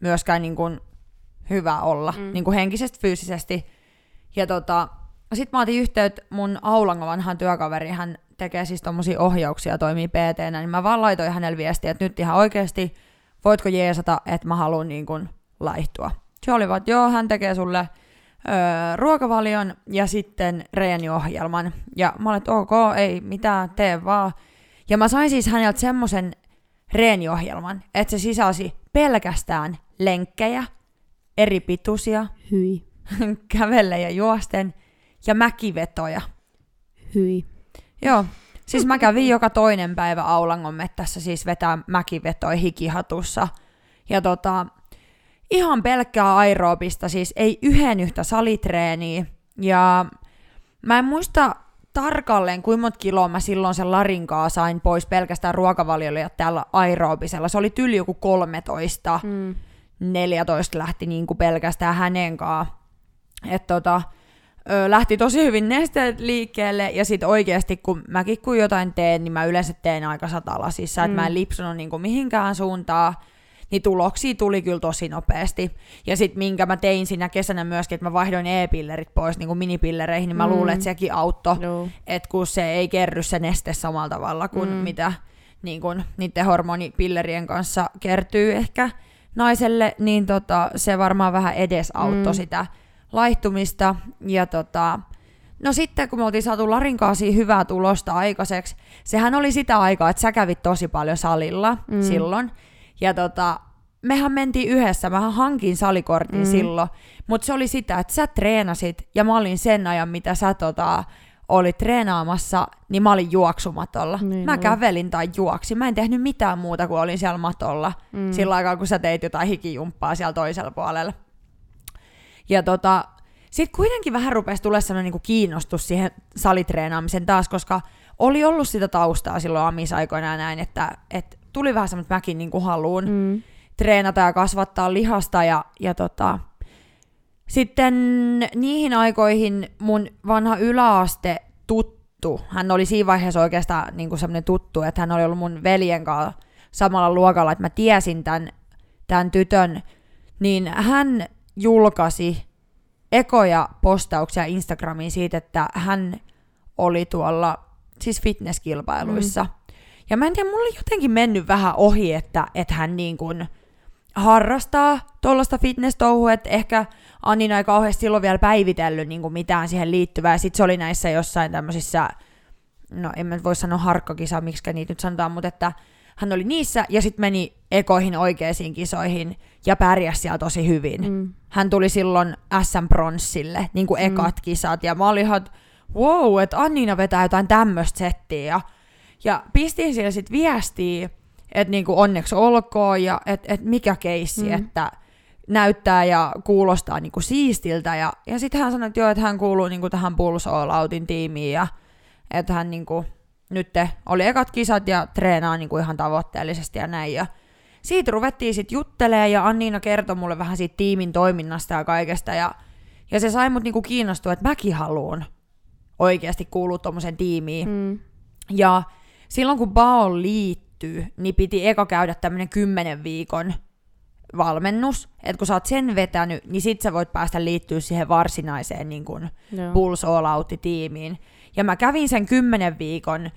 myöskään niinku hyvä olla, mm. Niinku henkisesti, fyysisesti. Ja tota, sit mä otin yhteyttä mun Aulangon vanhaan työkaveri, hän tekee siis tommosia ohjauksia, toimii pt niin mä vaan laitoin hänelle viestiä, että nyt ihan oikeasti, voitko jeesata, että mä haluan niinku laihtua. Se oli vaan, että joo, hän tekee sulle öö, ruokavalion ja sitten reeniohjelman. Ja mä olin, että ok, ei mitään, tee vaan. Ja mä sain siis häneltä semmoisen reeniohjelman, että se sisälsi pelkästään lenkkejä, eri pituisia, Hyi, (laughs) kävelle ja juosten ja mäkivetoja. hyi. Joo, siis mä kävin joka toinen päivä Aulangon mettässä siis vetää mäkivetoja hikihatussa. Ja tota, ihan pelkkää aerobista, siis ei yhden yhtä salitreeniä. Ja Mä en muista tarkalleen, kuinka monta kiloa mä silloin sen larinkaa sain pois pelkästään ruokavaliolla ja täällä aerobisella. Se oli tyli joku 13, Mm. 14 lähti niin kuin pelkästään hänen kanssaan. Että tota, ö, lähti tosi hyvin nesteet liikkeelle, ja sitten oikeasti kun mäkin kun jotain teen, niin mä yleensä teen aika satalasissa, että Mm. mä en lipsunut niin kuin mihinkään suuntaan, niin tuloksia tuli kyllä tosi nopeasti. Ja sitten minkä mä tein siinä kesänä myöskin, että mä vaihdoin e-pillerit pois niin kuin minipillereihin, niin mä Mm. luulen, että sekin auttoi, Joo. että kun se ei kerry se neste samalla tavalla kuin Mm. mm. mitä niin kun, niiden hormonipillerien kanssa kertyy ehkä naiselle, niin tota, se varmaan vähän edesauttoi Mm. mm. sitä laihtumista. Ja tota, no sitten kun me oltiin saatu Larinkaasi hyvää tulosta aikaiseksi, sehän oli sitä aikaa, että sä kävit tosi paljon salilla Mm. silloin. Ja tota, mehän mentiin yhdessä, mä hankin salikortin Mm. silloin, mutta se oli sitä, että sä treenasit ja mä olin sen ajan, mitä sä tota, olit treenaamassa, niin mä olin juoksumatolla. Niin mä oli. kävelin tai juoksin. Mä en tehnyt mitään muuta kuin olin siellä matolla. Mm. Sillä aikaa, kun sä teit jotain hikijumppaa siellä toisella puolella. Ja tota, sitten kuitenkin vähän rupesi tulla sellainen niinku kiinnostus siihen salitreenaamisen taas, koska oli ollut sitä taustaa silloin amisaikoina ja näin, että, että tuli vähän semmoinen, että mäkin niinku haluun Mm. treenata ja kasvattaa lihasta ja, ja tota, sitten niihin aikoihin mun vanha yläaste tuttu, hän oli siinä vaiheessa oikeastaan niin kuin semmoinen tuttu, että hän oli ollut mun veljen kanssa samalla luokalla, että mä tiesin tämän, tämän tytön, niin hän julkaisi ekoja postauksia Instagramiin siitä, että hän oli tuolla siis fitnesskilpailuissa. Mm. Ja mä en tiedä, mulla oli jotenkin mennyt vähän ohi, että, että hän niin kuin harrastaa tuollaista fitness-touhua, että ehkä Annina ei kauheasti silloin vielä päivitellyt niin kuin mitään siihen liittyvää. Ja sit se oli näissä jossain tämmöisissä, no en mä voi sanoa harkkakisa, miksi niitä nyt sanotaan, mutta että hän oli niissä ja sitten meni ekoihin oikeisiin kisoihin ja pärjäsi siellä tosi hyvin. Mm. Hän tuli silloin SM-pronssille, niin kuin ekat mm. kisat, ja mä olin ihan, että wow, että Anniina vetää jotain tämmöistä settiä. Ja, ja pistin siellä sitten viestiä, että niinku onneksi olkoon, ja että et mikä keissi, Mm. mm. että näyttää ja kuulostaa niinku siistiltä. Ja, ja sitten hän sanoi, että joo, että hän kuuluu niinku tähän Outin tiimiin, ja että hän niinku, nyt oli ekat kisat ja treenaa niinku ihan tavoitteellisesti ja näin. Ja siitä ruvettiin sitten juttelemaan ja Anniina kertoi mulle vähän siitä tiimin toiminnasta ja kaikesta. Ja, ja se sai mut niinku kiinnostua, että mäkin haluan oikeasti kuulua tuommoisen tiimiin. Mm. Ja silloin kun Baon liittyy, niin piti eka käydä tämmönen kymmenen viikon valmennus. Että kun sä oot sen vetänyt, niin sit sä voit päästä liittyä siihen varsinaiseen niin kun, Joo. Bulls All Out-tiimiin. Ja mä kävin sen kymmenen viikon ö,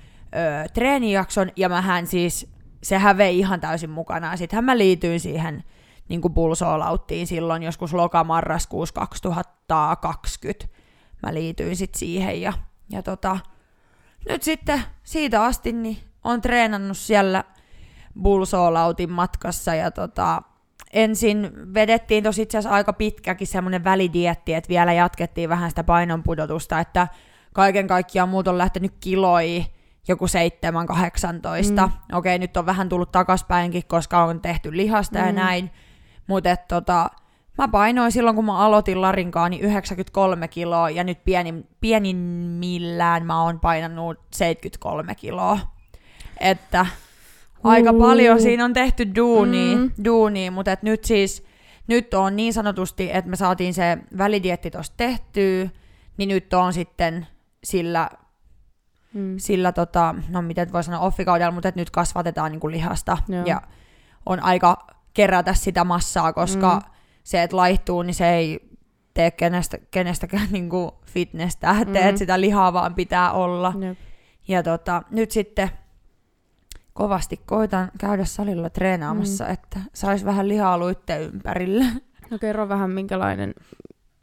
treenijakson, ja mähän siis, sehän vei ihan täysin mukana. Sittenhän mä liityin siihen niin Outtiin silloin joskus lokamarraskuussa 2020. Mä liityin sitten siihen, ja, ja tota, nyt sitten siitä asti niin on treenannut siellä Outin matkassa, ja tota, ensin vedettiin tosi itse asiassa aika pitkäkin semmoinen välidietti, että vielä jatkettiin vähän sitä painonpudotusta, että kaiken kaikkiaan muut on lähtenyt kiloi joku 7-18. Mm. Okei, nyt on vähän tullut takaspäinkin, koska on tehty lihasta mm. ja näin. Mutta tota, mä painoin silloin, kun mä aloitin Larinkaan, niin 93 kiloa, ja nyt pienin, pienimmillään mä oon painanut 73 kiloa. Että aika paljon siinä on tehty duunia, Mm. duunia mutta et nyt siis, nyt on niin sanotusti, että me saatiin se välidietti tosta tehtyä, niin nyt on sitten sillä, Mm. sillä tota, no miten voi sanoa offikaudella, mutta nyt kasvatetaan niinku lihasta Joo. ja on aika kerätä sitä massaa, koska Mm. se, että laihtuu, niin se ei tee kenestä, kenestäkään (laughs) niinku fitnesstähteet, Mm. mm. sitä lihaa vaan pitää olla. Jep. Ja tota, nyt sitten kovasti koitan käydä salilla treenaamassa, mm. että sais vähän lihaa luitte ympärillä. No kerro vähän, minkälainen,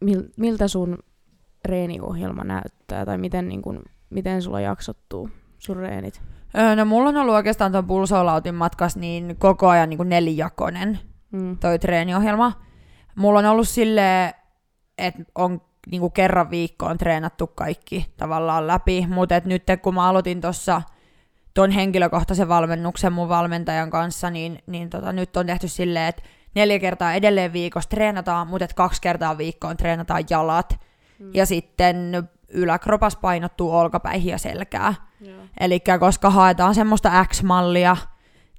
mil, miltä sun reeniohjelma näyttää, tai miten, niin kun, miten sulla jaksottuu sun reenit? Öö, no mulla on ollut oikeastaan tuon pulsoolautin matkas niin koko ajan niin kuin nelijakonen Mm. toi treeniohjelma. Mulla on ollut silleen, että on niin kuin kerran viikkoon treenattu kaikki tavallaan läpi, mutta nyt kun mä aloitin tuossa tuon henkilökohtaisen valmennuksen mun valmentajan kanssa, niin, niin tota, nyt on tehty silleen, että neljä kertaa edelleen viikossa treenataan, mutta et kaksi kertaa viikkoon treenataan jalat. Mm. Ja sitten yläkropas painottuu olkapäihin ja selkää. Eli koska haetaan semmoista X-mallia,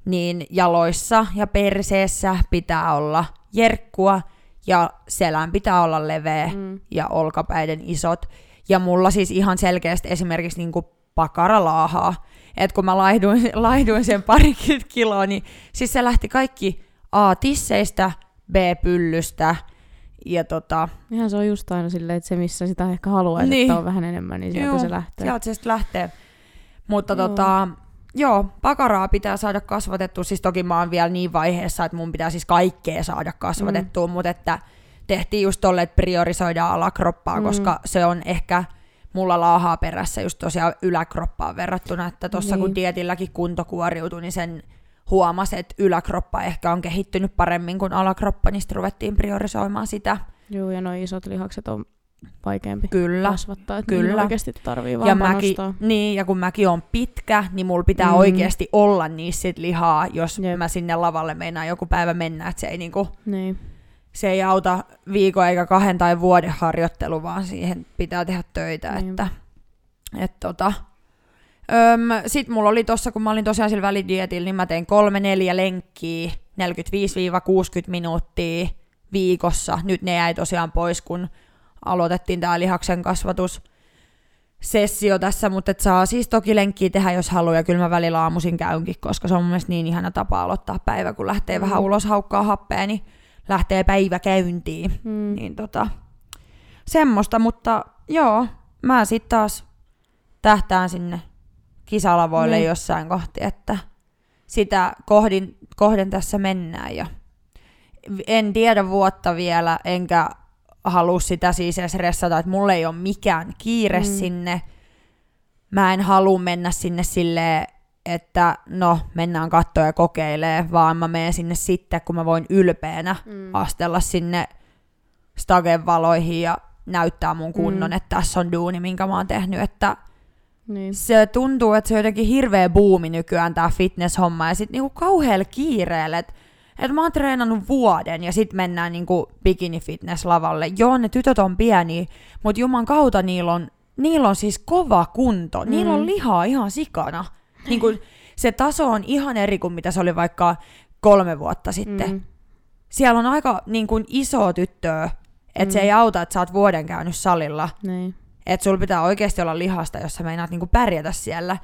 niin jaloissa ja perseessä pitää olla jerkkua ja selän pitää olla leveä Mm. ja olkapäiden isot. Ja mulla siis ihan selkeästi esimerkiksi niinku pakara laahaa. Et kun mä laihduin, laihduin (laughs) sen parikymmentä kiloa, niin siis se lähti kaikki A tisseistä, B pyllystä ja tota, Ihan se on just aina silleen, että se missä sitä ehkä haluaisi, Niin. että on vähän enemmän, niin sieltä Juu, se lähtee. sieltä se sitten lähtee. Mutta Joo. tota, joo, pakaraa pitää saada kasvatettua. Siis toki mä oon vielä niin vaiheessa, että mun pitää siis kaikkea saada kasvatettua, mm. mutta että tehtiin just tolle, että priorisoidaan alakroppaa, Mm. mm. koska se on ehkä mulla laahaa perässä just tosiaan yläkroppaan verrattuna, että tuossa Niin. kun dietilläkin kunto kuoriutui, niin sen huomasi, että yläkroppa ehkä on kehittynyt paremmin kuin alakroppa, niin sitten ruvettiin priorisoimaan sitä. Joo, ja noin isot lihakset on vaikeampi Kyllä. kasvattaa, että Kyllä. oikeasti tarvii vaan Ja, mäkin, niin, ja kun mäkin on pitkä, niin mulla pitää Mm. oikeasti olla niissä sit lihaa, jos Jep. Mä sinne lavalle meinaan joku päivä mennä, että se ei, niinku, Niin. se ei auta viikon eikä kahden tai vuoden harjoittelu, vaan siihen pitää tehdä töitä. Niin. Että, et tota. Öm, sit mulla oli tossa, kun mä olin tosiaan sillä välidietillä, niin mä tein kolme neljä lenkkiä, 45-60 minuuttia viikossa. Nyt ne jäi tosiaan pois, kun aloitettiin tää lihaksen kasvatus sessio tässä, mutta et saa siis toki lenkkiä tehdä, jos haluaa, ja kyllä mä välillä aamuisin käynkin, koska se on mun mielestä niin ihana tapa aloittaa päivä, kun lähtee Mm. vähän ulos haukkaa happea, niin lähtee päivä käyntiin. Mm. Niin tota, semmoista, mutta joo, mä sit taas tähtään sinne kisalavoille Niin. jossain kohti, että sitä kohdin, kohden tässä mennään ja en tiedä vuotta vielä, enkä halua sitä siis edes ressata, että mulla ei ole mikään kiire Mm. sinne. Mä en halua mennä sinne silleen, että no, mennään kattoon ja kokeilee, vaan mä menen sinne sitten, kun mä voin ylpeänä Mm. astella sinne stagen valoihin ja näyttää mun kunnon, mm. että tässä on duuni, minkä mä oon tehnyt, että Niin. se tuntuu, että se on jotenkin hirveä buumi nykyään tää fitness-homma ja sit niinku kauhealla kiireellä, että et mä oon treenannut vuoden ja sit mennään niinku bikini fitness lavalle. Joo, ne tytöt on pieniä, mutta juman kautta niillä on, niillä on siis kova kunto. Mm. Niillä on lihaa ihan sikana. Niinku, se taso on ihan eri kuin mitä se oli vaikka kolme vuotta sitten. Mm. Siellä on aika niin kuin, iso tyttöä, että mm. se Mm. ei auta, että sä oot vuoden käynyt salilla. Niin. Että sulla pitää oikeasti olla lihasta, jos sä meinaat niinku pärjätä siellä.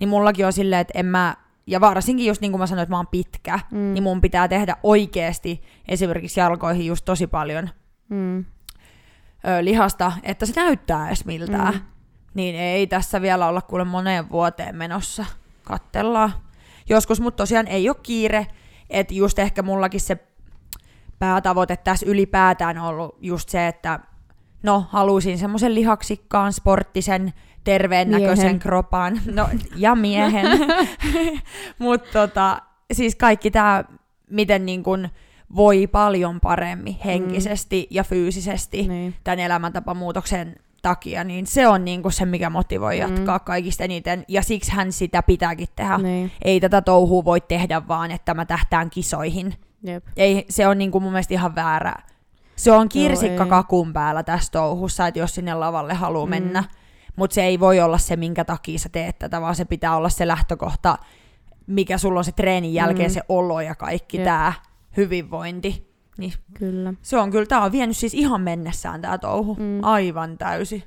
Niin mullakin on silleen, että en mä, ja varsinkin just niin kuin mä sanoin, että mä oon pitkä, Mm. niin mun pitää tehdä oikeasti esimerkiksi jalkoihin just tosi paljon Mm. ö, lihasta, että se näyttää edes miltään. Mm. Niin ei tässä vielä olla kuule moneen vuoteen menossa. Kattellaan. Joskus, mutta tosiaan ei ole kiire, että just ehkä mullakin se päätavoite tässä ylipäätään on ollut just se, että no halusin semmoisen lihaksikkaan, sporttisen, terveen näköisen kropan. No, ja miehen. (laughs) Mutta tota, siis kaikki tämä, miten niin kun voi paljon paremmin henkisesti mm. ja fyysisesti Niin. tämän elämäntapamuutoksen takia, niin se on niin se, mikä motivoi jatkaa mm. kaikista eniten, ja siksi hän sitä pitääkin tehdä. Niin. Ei tätä touhua voi tehdä vaan, että mä tähtään kisoihin. Jep. Ei, se on niin mun mielestä ihan väärä. Se on kirsikka ei. kakun päällä tässä touhussa, että jos sinne lavalle haluaa Mm. mm. mennä. Mutta se ei voi olla se, minkä takia sä teet tätä, vaan se pitää olla se lähtökohta, mikä sulla on se treenin jälkeen, Mm. mm. se olo ja kaikki tämä hyvinvointi. Niin Kyllä. se on kyllä, tää on vienyt siis ihan mennessään tää touhu. Mm. Mm. Aivan täysi.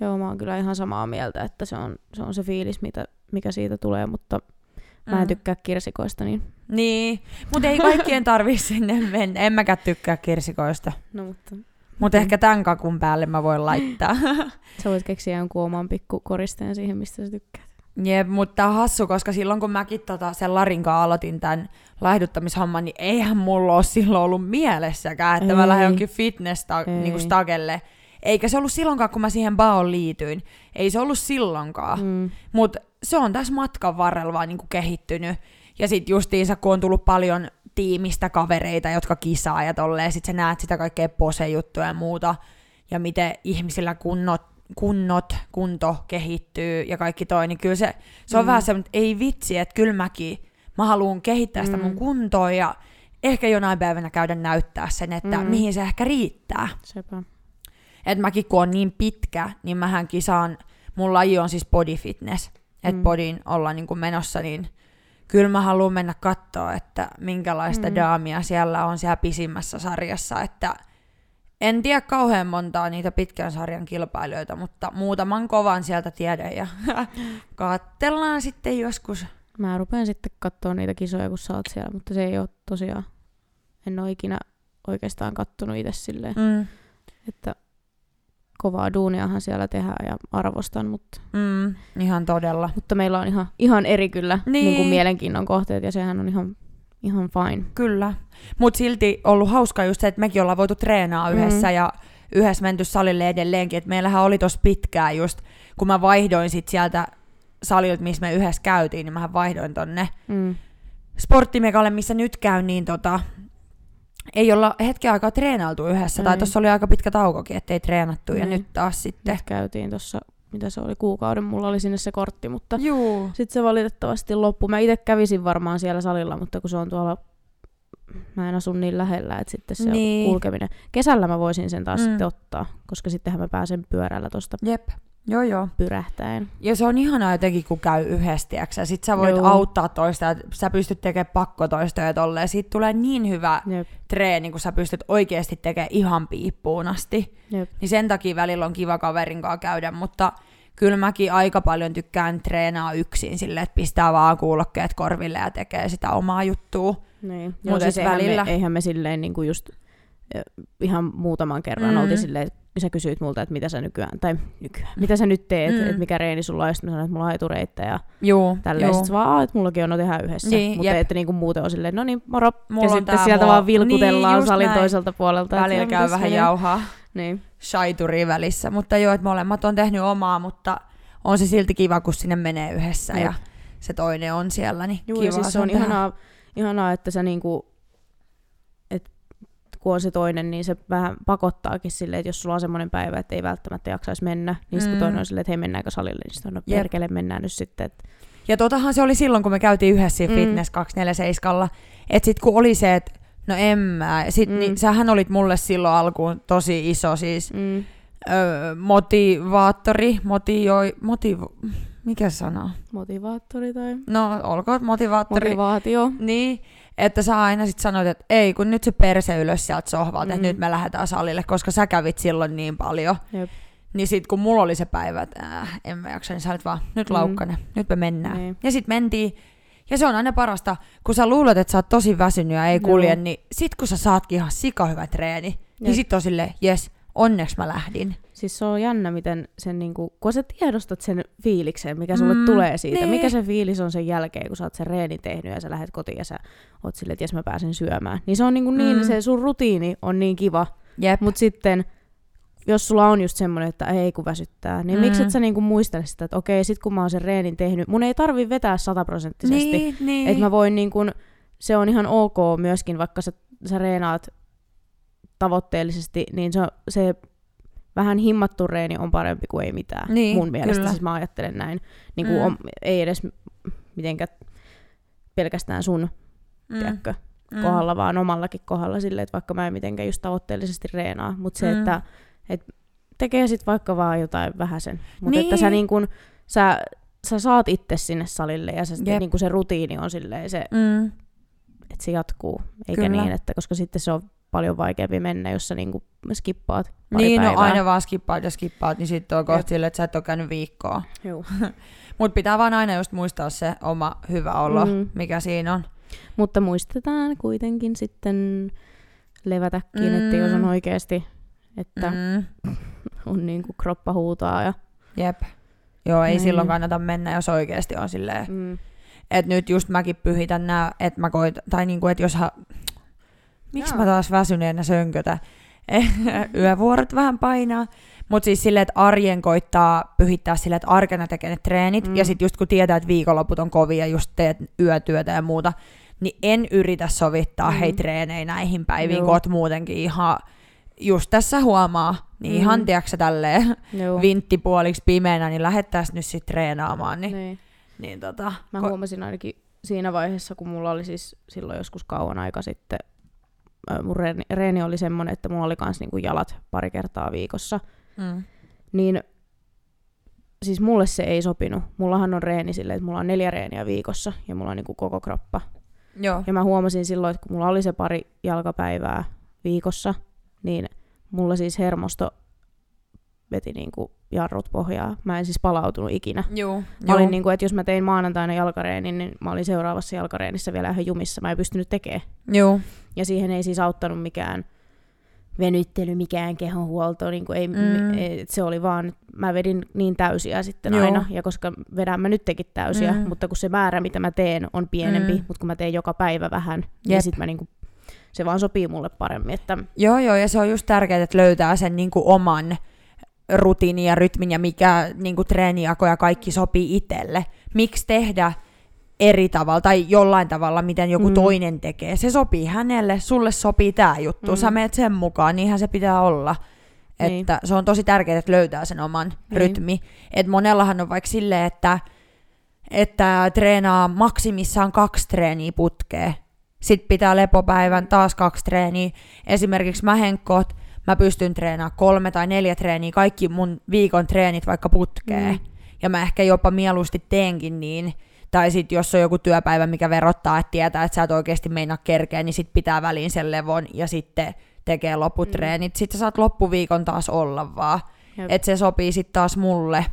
Joo, mä oon kyllä ihan samaa mieltä, että se on se, on se fiilis, mitä, mikä siitä tulee, mutta mä en Mm. tykkää kirsikoista, niin... Niin, mutta ei kaikkien tarvi sinne mennä. En mäkään tykkää kirsikoista. No, mutta Mutta Mm. ehkä tämän kakun päälle mä voin laittaa. (laughs) sä voit keksiä jonkun oman pikku koristeen siihen, mistä sä tykkäät. Jep, mutta on hassu, koska silloin kun mäkin tota, sen Larin kanssa aloitin tämän laihduttamishomman, niin eihän mulla ole silloin ollut mielessäkään, että Ei. mä lähden jonkin fitness Ei. niinku stagelle. Eikä se ollut silloinkaan, kun mä siihen baon liityin. Ei se ollut silloinkaan. Mm. Mutta se on tässä matkan varrella vaan niinku kehittynyt. Ja sitten justiinsa, kun on tullut paljon tiimistä kavereita, jotka kisaa ja tolleen, sit sä näet sitä kaikkea posejuttuja ja muuta, ja miten ihmisillä kunnot, kunnot, kunto kehittyy ja kaikki toi, niin kyllä se, se on Mm. vähän semmoinen, että ei vitsi, että kyllä mäkin, mä haluan kehittää sitä mun Mm. kuntoa ja ehkä jonain päivänä käydä näyttää sen, että Mm. mihin se ehkä riittää. Sepä. että mäkin kun on niin pitkä, niin mähän kisaan, mun laji on siis body fitness, että Mm. bodyin ollaan niin kuin menossa, niin kyllä mä haluan mennä katsoa, että minkälaista Mm. daamia siellä on siellä pisimmässä sarjassa, että en tiedä kauhean montaa niitä pitkän sarjan kilpailijoita, mutta muutaman kovan sieltä tiedän ja (laughs) katsellaan sitten joskus. Mä rupean sitten katsoa niitä kisoja, kun sä oot siellä, mutta se ei ole tosiaan, en ole ikinä oikeastaan kattonut itse silleen, Mm. että kovaa duuniahan siellä tehdään ja arvostan, mutta, Mm, ihan todella. mutta meillä on ihan, ihan eri kyllä niin. Niin kuin mielenkiinnon kohteet ja sehän on ihan, ihan fine. Kyllä. Mutta silti ollut hauska just se, että mekin ollaan voitu treenaa Mm. yhdessä ja yhdessä menty salille edelleenkin. Et meillähän oli tossa pitkään just, kun mä vaihdoin sit sieltä salilta, missä me yhdessä käytiin, niin mä vaihdoin tonne Mm. sporttimekalle, missä nyt käy, niin tota, ei olla hetken aikaa treenailtu yhdessä. Tai Ei. tuossa oli aika pitkä taukokin, ettei treenattu. Ja Niin. nyt taas sitten. Nyt käytiin tuossa, mitä se oli, kuukauden, mulla oli sinne se kortti, mutta sitten se valitettavasti loppui. Mä itse kävisin varmaan siellä salilla, mutta kun se on tuolla, mä en asu niin lähellä, että sitten se Niin. kulkeminen. Kesällä mä voisin sen taas Mm. mm. sitten ottaa, koska sittenhän mä pääsen pyörällä tuosta Jep. Joo, joo. pyrähtäen. Ja se on ihanaa jotenkin, kun käy yhdessä, tiiäksä. Sit sä voit Joo. auttaa toista, että sä pystyt tekemään pakkotoistoja tolleen. Siitä tulee niin hyvä Jep, treeni, kun sä pystyt oikeasti tekemään ihan piippuun asti. jep. Niin sen takia välillä on kiva kaverin kanssa käydä, mutta kyllä mäkin aika paljon tykkään treenaa yksin sille, että pistää vaan kuulokkeet korville ja tekee sitä omaa juttua. Niin. Mut Mut siis et eihän, välillä- me, eihän me silleen niin kuin just ö, ihan muutaman kerran Mm. oltiin silleen, sä kysyit multa, että mitä sä nykyään, tai nykyään, mitä sä nyt teet, Mm. mm. että mikä reeni sulla on, ja sitten mä sanoin, että mulla on haitureita ja Juu, tälleen. Sitten vaan, "Aa, että mullakin on, no tehdään yhdessä. Niin, Mutta jep. että niinku muuten on silleen, no niin, moro. Mulla ja sitten sieltä mua- vaan vilkutellaan Niin, salin näin. toiselta puolelta. Välillä käy vähän menee? jauhaa Niin. shaituri välissä, mutta joo, että molemmat on tehnyt omaa, mutta on se silti kiva, kun sinne menee yhdessä Jep. ja se toinen on siellä, niin Joo, kiva ja siis se on tehdä. ihanaa, ihanaa, että sä niinku, kun on se toinen, niin se vähän pakottaakin silleen, että jos sulla on semmoinen päivä, että ei välttämättä jaksaisi mennä, niin sitten Mm. kun toinen on silleen, että hei mennäänkö salille, niin sitten on no perkele, mennään nyt sitten. Et, Ja totahan se oli silloin, kun me käytiin yhdessä Mm. Fitness 247, että sit kun oli se, että no en mä, sit, Mm. niin sähän olit mulle silloin alkuun tosi iso siis mm, ö, motivaattori, motioi, motiv, mikä sana? motivaattori tai No olkoon motivaattori. motivaatio. Niin, että sä aina sit sanoit, että ei, kun nyt se perse ylös sieltä sohvalta, mm. että Mm. nyt me lähdetään salille, koska sä kävit silloin niin paljon. Jep. Niin sit kun mulla oli se päivä, että äh, en mä jaksa, niin sä olit vaan, nyt Mm. laukkane, nyt me mennään. Niin. Ja sit mentiin, ja se on aina parasta, kun sä luulet, että sä oot tosi väsynyt ja ei kulje, Joo. niin sit kun sä saatkin ihan sika hyvä treeni, niin Jep. sit on silleen, jes, onneksi mä lähdin. Siis se on jännä, miten sen niinku, kun sä tiedostat sen fiiliksen, mikä sulle Mm, tulee siitä, niin. mikä se fiilis on sen jälkeen, kun sä oot sen reenin tehnyt ja sä lähdet kotiin ja sä oot silleen, että jes mä pääsen syömään. Niin se on niinku niin, Mm. se sun rutiini on niin kiva, Jep. Mutta sitten, jos sulla on just semmoinen, että ei kun väsyttää, niin mm. miksi Mm. et sä niinku muistele sitä, että okei, sit kun mä oon sen reenin tehnyt, mun ei tarvi vetää sataprosenttisesti. Niin, niin. Että mä voin niinku, se on ihan ok myöskin, vaikka sä, sä reenaat tavoitteellisesti, niin se, se vähän himmattu reeni on parempi kuin ei mitään. Niin, mun mielestä kyllä. siis mä ajattelen näin. Niin kuin Mm. on, ei edes mitenkään pelkästään sun Mm, tiedätkö, mm. kohdalla, vaan omallakin kohdalla silleen, että vaikka mä en mitenkään just tavoitteellisesti reenaa, mutta se, Mm. että et tekee sit vaikka vaan jotain vähäsen. Mutta Niin. että sä, niin kun, sä, sä saat itse sinne salille ja se, Jep. niin kun se rutiini on silleen, se, Mm. että se jatkuu. Eikä Kyllä. niin, että koska sitten se on paljon vaikeampi mennä, jos sä niin kun skippaat pari Niin, no päivää. aina vaan skippaat ja skippaat, niin sitten on Jep. kohta silleen, että sä et ole käynyt viikkoa. (laughs) Mutta pitää vaan aina just muistaa se oma hyvä olo, Mm. mikä siinä on. Mutta muistetaan kuitenkin sitten levätäkin, mm. että jos (laughs) on oikeasti, että mm. On niin kuin kroppa huutaa ja Jep. Joo, ei Näin. silloin kannata mennä, jos oikeasti on silleen, mm. että nyt just mäkin pyhitän nää, että mä koit, tai niinku, että jos ha... Miksi Joo. mä taas väsyneenä sönkötä? (laughs) Yövuorot vähän painaa. Mutta siis silleen, että arjen koittaa pyhittää silleen, että arkena tekee ne treenit. Mm. Ja sitten just kun tietää, että viikonloput on kovia, just teet yötyötä ja muuta, niin en yritä sovittaa Mm. hei treenejä näihin päiviin, Joo. kun oot muutenkin ihan, just tässä huomaa, niin Mm. ihan tiedätkö tälleen Joo. vinttipuoliksi pimeänä, niin lähettäisiin nyt sitten treenaamaan. Niin, Niin. niin tota, Mä ko- huomasin ainakin siinä vaiheessa, kun mulla oli siis silloin joskus kauan aika sitten, mun reeni, reeni oli semmoinen, että mulla oli kans niinku jalat pari kertaa viikossa. Mm. niin siis mulle se ei sopinut. Mullahan on reeni silleen, että mulla on neljä reeniä viikossa ja mulla on niin kuin koko kroppa. Joo. Ja mä huomasin silloin, että kun mulla oli se pari jalkapäivää viikossa, niin mulla siis hermosto veti niin kuin jarrut pohjaa. Mä en siis palautunut ikinä. Joo. Mä olin niin kuin, että jos mä tein maanantaina jalkareenin, niin mä olin seuraavassa jalkareenissä vielä ihan jumissa. Mä en pystynyt tekemään. Joo. Ja siihen ei siis auttanut mikään venyttely, mikään kehonhuolto. Niin kuin ei, Mm. se oli vaan, mä vedin niin täysiä sitten Joo. aina. Ja koska vedän mä nytkin täysiä, Mm. mutta kun se määrä, mitä mä teen, on pienempi, Mm. mutta kun mä teen joka päivä vähän, Jep. niin sit mä niinku, se vaan sopii mulle paremmin. Että, Joo, joo, ja se on just tärkeää, että löytää sen niin kuin oman rutiinin ja rytmin ja mikä niin kuin treenijako ja kaikki sopii itselle. Miksi tehdä eri tavalla tai jollain tavalla, miten joku Mm. toinen tekee. Se sopii hänelle, sulle sopii tämä juttu, Mm. sä meet sen mukaan, niinhän se pitää olla. Niin. Että se on tosi tärkeää, että löytää sen oman Niin. rytmi. Et monellahan on vaikka silleen, että, että treenaa maksimissaan kaksi treeniä putkeen. Sitten pitää lepopäivän taas kaksi treeniä. Esimerkiksi mä henkkoot, mä pystyn treenaamaan kolme tai neljä treeniä, kaikki mun viikon treenit vaikka putkeen. Mm. Ja mä ehkä jopa mieluusti teenkin niin. Tai sitten jos on joku työpäivä, mikä verottaa, että tietää, että sä et oikeasti meinaa kerkeä, niin sit pitää väliin sen levon ja sitten tekee lopputreenit. Mm. Sitten sä saat loppuviikon taas olla vaan. Että se sopii sitten taas mulle.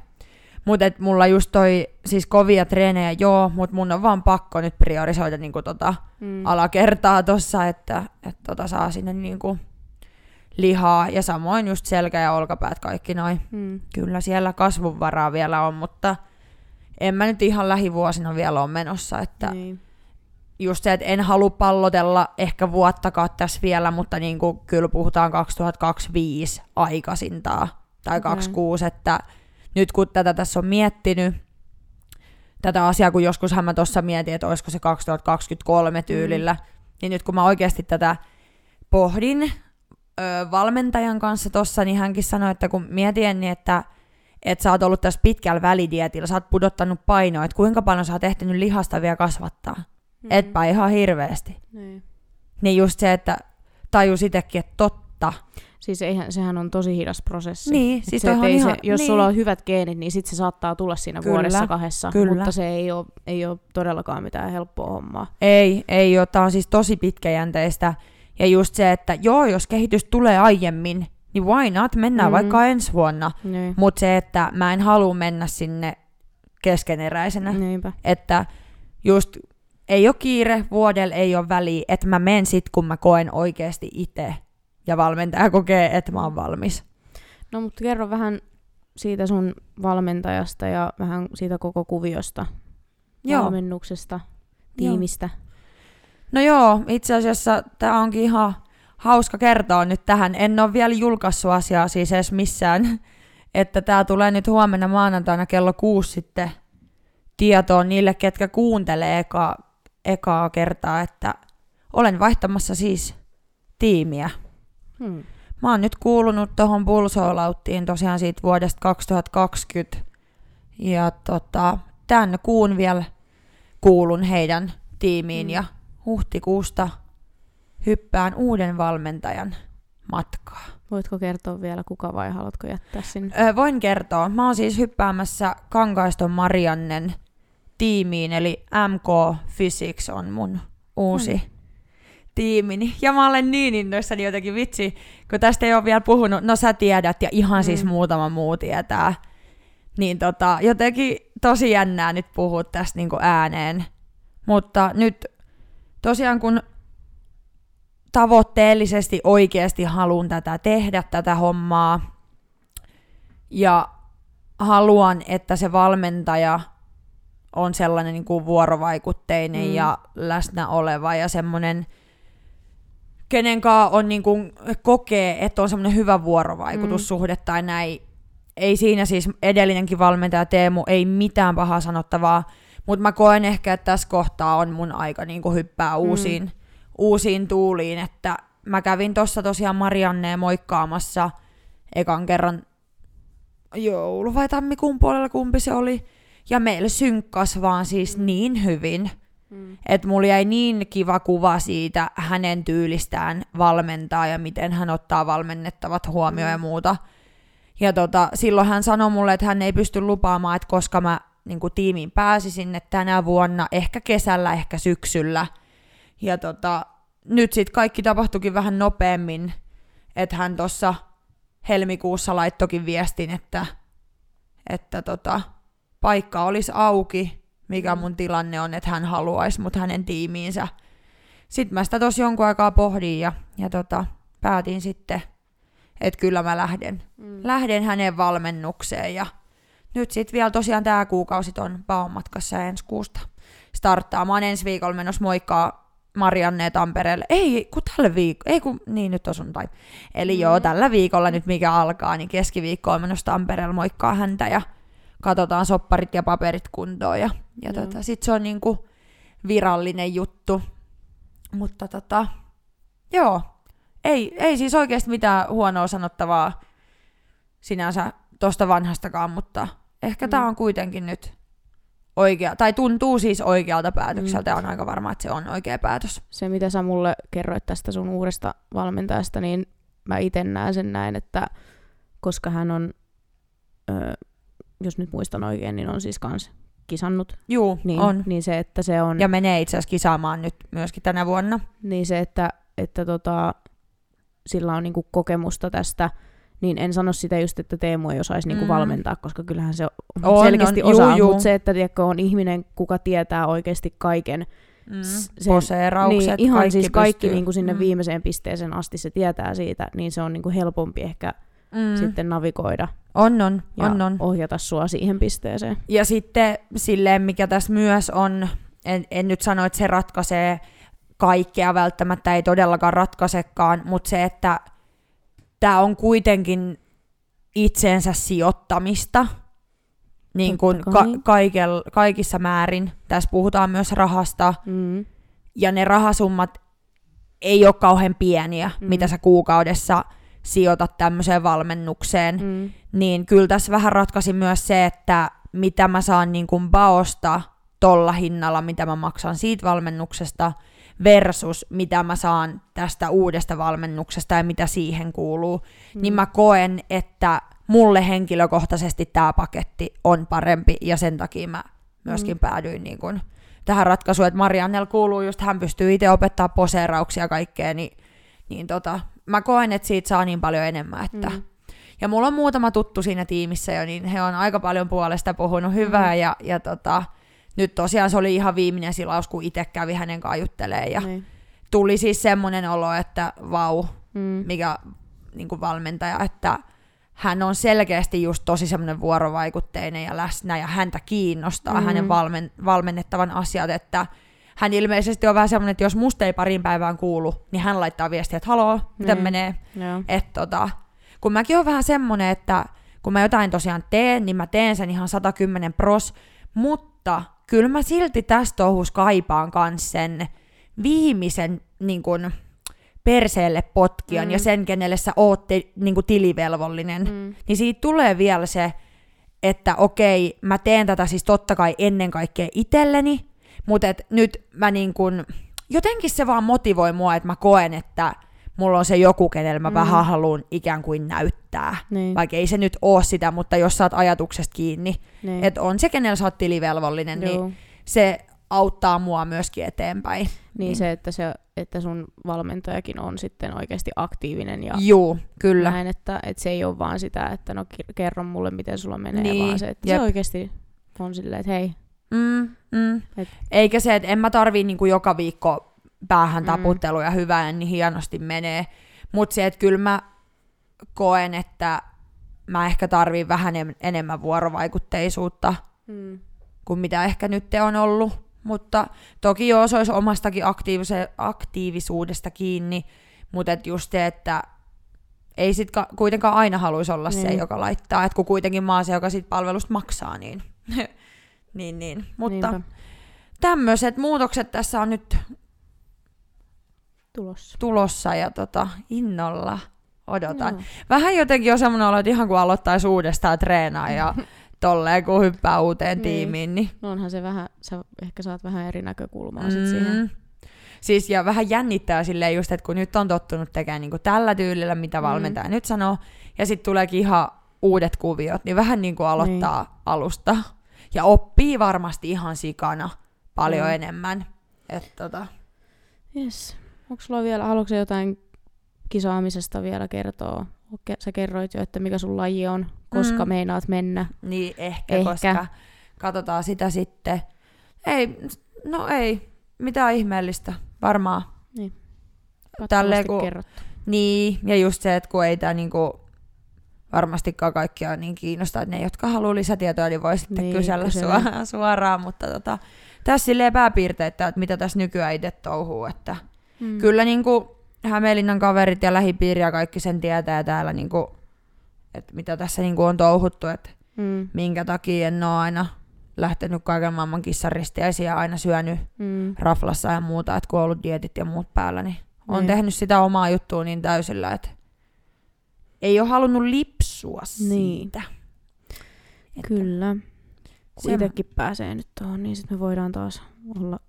Mutta mulla just toi, siis kovia treenejä joo, mutta mun on vaan pakko nyt priorisoida niinku tota mm. alakertaa tossa, että et tota saa sinne niinku lihaa. Ja samoin just selkä ja olkapäät kaikki noin. mm. Kyllä siellä kasvunvaraa vielä on, mutta en mä nyt ihan lähivuosina vielä ole menossa. Että Niin. just se, että en halua pallotella ehkä vuottakaan tässä vielä, mutta niin kuin kyllä puhutaan 2025 aikaisintaan tai Okei. 26, että nyt kun tätä tässä on miettinyt, tätä asiaa, kun joskushan mä tuossa mietin, että olisiko se 2023 tyylillä, mm. niin nyt kun mä oikeasti tätä pohdin ö, valmentajan kanssa tossa, niin hänkin sanoi, että kun mietin, niin että että sä oot ollut tässä pitkällä välidietillä, sä oot pudottanut painoa, että kuinka paljon sä oot ehtinyt lihasta vielä kasvattaa. Mm. Etpä ihan hirveästi. Niin. Niin just se, että tajus itsekin, että totta. Siis eihän, sehän on tosi hidas prosessi. Niin, Et siis se, ei ihan- se, jos niin. sulla on hyvät geenit, niin sit se saattaa tulla siinä Kyllä, vuodessa kahdessa, kyllä. mutta se ei ole, ei ole todellakaan mitään helppoa hommaa. Ei, ei ole. Tämä on siis tosi pitkäjänteistä. Ja just se, että joo, jos kehitys tulee aiemmin, niin why not? Mennään Mm. vaikka ensi vuonna. Niin. Mutta se, että mä en halua mennä sinne keskeneräisenä. Niinpä. Että just ei ole kiire, vuodella ei ole väliä, että mä menen sit, kun mä koen oikeasti itse. Ja valmentaja kokee, että mä oon valmis. No mutta kerro vähän siitä sun valmentajasta ja vähän siitä koko kuviosta, Joo. valmennuksesta, Joo. tiimistä. No joo, itse asiassa tämä onkin ihan hauska kertoa nyt tähän. En ole vielä julkaissut asiaa siis edes missään. (laughs) Että tämä tulee nyt huomenna maanantaina kello kuusi sitten tietoon niille, ketkä kuuntelee eka, ekaa kertaa, että olen vaihtamassa siis tiimiä. Hmm. Mä oon nyt kuulunut tuohon Pulsoolauttiin tosiaan siitä vuodesta 2020. Ja tota, tämän kuun vielä kuulun heidän tiimiin Mm. ja huhtikuusta hyppään uuden valmentajan matkaa. Voitko kertoa vielä kuka vai haluatko jättää sinne? Öö, voin kertoa. Mä oon siis hyppäämässä Kankaiston Mariannen tiimiin, eli MK Physics on mun uusi Mm. tiimini. Ja mä olen niin innoissani jotenkin vitsi, kun tästä ei ole vielä puhunut. No sä tiedät ja ihan Mm. siis muutama muu tietää. Niin tota, jotenkin tosi jännää nyt puhua tästä niinku ääneen. Mutta nyt tosiaan kun tavoitteellisesti oikeasti haluan tätä tehdä, tätä hommaa, ja haluan, että se valmentaja on sellainen niin kuin vuorovaikutteinen Mm. mm. ja läsnä oleva ja semmoinen, kenen kanssa on niin kuin, kokee, että on semmoinen hyvä vuorovaikutussuhde tai näin. Ei siinä siis edellinenkin valmentaja Teemu, ei mitään pahaa sanottavaa, mutta mä koen ehkä, että tässä kohtaa on mun aika niin kuin hyppää uusiin, uusiin tuuliin, että mä kävin tuossa tosiaan Marianneen moikkaamassa ekan kerran joulu- vai tammikuun puolella kumpi se oli. Ja meillä synkkas vaan siis niin hyvin, Mm. että mulla jäi niin kiva kuva siitä hänen tyylistään valmentaa ja miten hän ottaa valmennettavat huomioon ja muuta. Ja tota, silloin hän sanoi mulle, että hän ei pysty lupaamaan, että koska mä niin kuin tiimiin pääsisin, että tänä vuonna, ehkä kesällä, ehkä syksyllä. Ja tota, nyt sitten kaikki tapahtuikin vähän nopeammin, että hän tuossa helmikuussa laittokin viestin, että, että tota, paikka olisi auki, mikä mun tilanne on, että hän haluaisi mut hänen tiimiinsä. Sitten mä sitä tosi jonkun aikaa pohdin ja, ja tota, päätin sitten, että kyllä mä lähden, mm. lähden hänen valmennukseen ja nyt sitten vielä tosiaan tämä kuukausi on paonmatkassa ensi kuusta starttaa. Mä oon ensi viikolla menossa moikkaa Marianne Tampereelle. Ei, kun tällä viikolla, ei kun, niin nyt on sunnuntai. Eli mm. joo, tällä viikolla nyt mikä alkaa, niin keskiviikko on menossa Tampereelle moikkaa häntä ja katsotaan sopparit ja paperit kuntoon. Ja, ja mm. tota, sit se on niinku virallinen juttu. Mutta tota, joo, ei, ei siis oikeasti mitään huonoa sanottavaa sinänsä tosta vanhastakaan, mutta ehkä mm. tämä on kuitenkin nyt oikea, tai tuntuu siis oikealta päätökseltä mm. ja on aika varma, että se on oikea päätös. Se, mitä sä mulle kerroit tästä sun uudesta valmentajasta, niin mä itse näen sen näin, että koska hän on, ö, jos nyt muistan oikein, niin on siis kans kisannut. Juu, niin, on. Niin se, että se on... Ja menee itse asiassa kisaamaan nyt myöskin tänä vuonna. Niin se, että, että tota, sillä on niinku kokemusta tästä, niin en sano sitä just, että Teemu ei osaisi niinku mm. valmentaa, koska kyllähän se on, selkeästi on, osaa, juu, mutta se, että tiedätkö, on ihminen, kuka tietää oikeasti kaiken, mm. sen, Poseeraukset, niin, ihan kaikki siis kaikki pystyy. niinku sinne mm. viimeiseen pisteeseen asti se tietää siitä, niin se on niinku helpompi ehkä mm. sitten navigoida on, on, ja on, on. ohjata sua siihen pisteeseen. Ja sitten silleen, mikä tässä myös on, en, en nyt sano, että se ratkaisee kaikkea välttämättä, ei todellakaan ratkaisekaan, mutta se, että tämä on kuitenkin itseensä sijoittamista niin kuin ka- kaikel, kaikissa määrin. Tässä puhutaan myös rahasta, Mm. ja ne rahasummat ei ole kauhean pieniä, Mm. mitä sä kuukaudessa sijoitat tämmöiseen valmennukseen. Mm. Niin kyllä tässä vähän ratkaisi myös se, että mitä mä saan niin kuin baosta tolla hinnalla, mitä mä maksan siitä valmennuksesta, versus mitä mä saan tästä uudesta valmennuksesta ja mitä siihen kuuluu, mm. niin mä koen, että mulle henkilökohtaisesti tämä paketti on parempi ja sen takia mä myöskin mm. päädyin niin kun tähän ratkaisuun, että Mariannel kuuluu just, hän pystyy itse opettaa poseerauksia ja kaikkea, niin, niin tota, mä koen, että siitä saa niin paljon enemmän, että Mm. ja mulla on muutama tuttu siinä tiimissä jo, niin he on aika paljon puolesta puhunut hyvää, Mm. ja, ja tota, nyt tosiaan se oli ihan viimeinen silaus, kun itse kävi hänen kanssaan juttelemaan, ja Niin. tuli siis semmoinen olo, että vau, Mm. mikä niin kuin valmentaja, että hän on selkeästi just tosi semmoinen vuorovaikutteinen ja läsnä, ja häntä kiinnostaa Mm. hänen valmen, valmennettavan asiat, että hän ilmeisesti on vähän semmoinen, että jos musta ei parin päivään kuulu, niin hän laittaa viestiä, että haloo, miten Niin. menee, Joo. että tota, kun mäkin on vähän semmonen, että kun mä jotain tosiaan teen, niin mä teen sen ihan 110 pros, mutta kyllä mä silti tästä touhus kaipaan kans sen viimeisen niin kun, perseelle potkijan Mm. ja sen, kenelle sä oot te, niin kun, tilivelvollinen. Mm. Niin siitä tulee vielä se, että okei, mä teen tätä siis totta kai ennen kaikkea itselleni, mutta et nyt mä niin kun, jotenkin se vaan motivoi mua, että mä koen, että mulla on se joku, kenellä mä Mm. vähän haluan ikään kuin näyttää. Niin. Vaikka ei se nyt oo sitä, mutta jos sä oot ajatuksesta kiinni, niin. että on se, kenellä sä oot tilivelvollinen, Joo. niin se auttaa mua myöskin eteenpäin. Niin se, että, se, että sun valmentajakin on sitten oikeasti aktiivinen ja Juu, kyllä. näin, että, että se ei ole vaan sitä, että no kerro mulle, miten sulla menee, Niin, vaan se, että jep. se oikeasti on silleen, että hei, Mm, mm. Et- Eikä se, että en mä tarvii niinku joka viikko päähän Mm. taputtelua ja hyvää, niin hienosti menee. Mutta se, että kyllä mä koen, että mä ehkä tarviin vähän em- enemmän vuorovaikutteisuutta mm. kuin mitä ehkä nyt on ollut. Mutta toki joo, se olisi omastakin aktiivise- aktiivisuudesta kiinni, mutta et just se, että ei sit ka- kuitenkaan aina haluaisi olla se, Niin. joka laittaa. Et kun kuitenkin mä oon se, joka siitä palvelusta maksaa, niin... (laughs) niin, niin. Mutta Niinpä. tämmöiset muutokset tässä on nyt tulossa. tulossa ja tota, innolla odotan. Joo. Vähän jotenkin on semmoinen olo, että ihan kuin aloittaisi uudestaan treenaa ja (laughs) tolleen kun hyppää uuteen Niin. tiimiin. Niin. No onhan se vähän, sä ehkä saat vähän eri näkökulmaa sit siihen. Mm. Siis ja vähän jännittää silleen just, että kun nyt on tottunut tekemään niin tällä tyylillä, mitä Mm. valmentaja nyt sanoo, ja sitten tuleekin ihan uudet kuviot, niin vähän niin kuin aloittaa niin. alusta. Ja oppii varmasti ihan sikana paljon mm. enemmän. Et tota. Yes. Onko sulla vielä, haluatko jotain kisaamisesta vielä kertoa? Sä kerroit jo, että mikä sun laji on, koska mm. meinaat mennä. Niin, ehkä, ehkä, koska katsotaan sitä sitten. Ei, no ei, mitään ihmeellistä, varmaan. Niin. Tälleen, kun, kerrottu. Niin, ja just se, että kun ei tämä niinku, varmastikaan kaikkia niin kiinnostaa, että ne, jotka haluaa lisätietoa, niin voi sitten niin, kysellä, kysellä. Suoraan, (laughs) suoraan, mutta tota, tässä silleen pääpiirteitä, että mitä tässä nykyään itse touhuu, että mm. kyllä niinku Hämeenlinnan kaverit ja lähipiiri ja kaikki sen tietää täällä, niinku, että mitä tässä niinku on touhuttu, että mm. minkä takia en ole aina lähtenyt kaiken maailman kissaristiäisiä aina syönyt mm. raflassa ja muuta, että kun on ollut dietit ja muut päällä, niin on niin. tehnyt sitä omaa juttua niin täysillä, että ei ole halunnut lipsua niin. siitä. Että Kyllä. Kun se... itsekin pääsee nyt tuohon, niin sitten me voidaan taas olla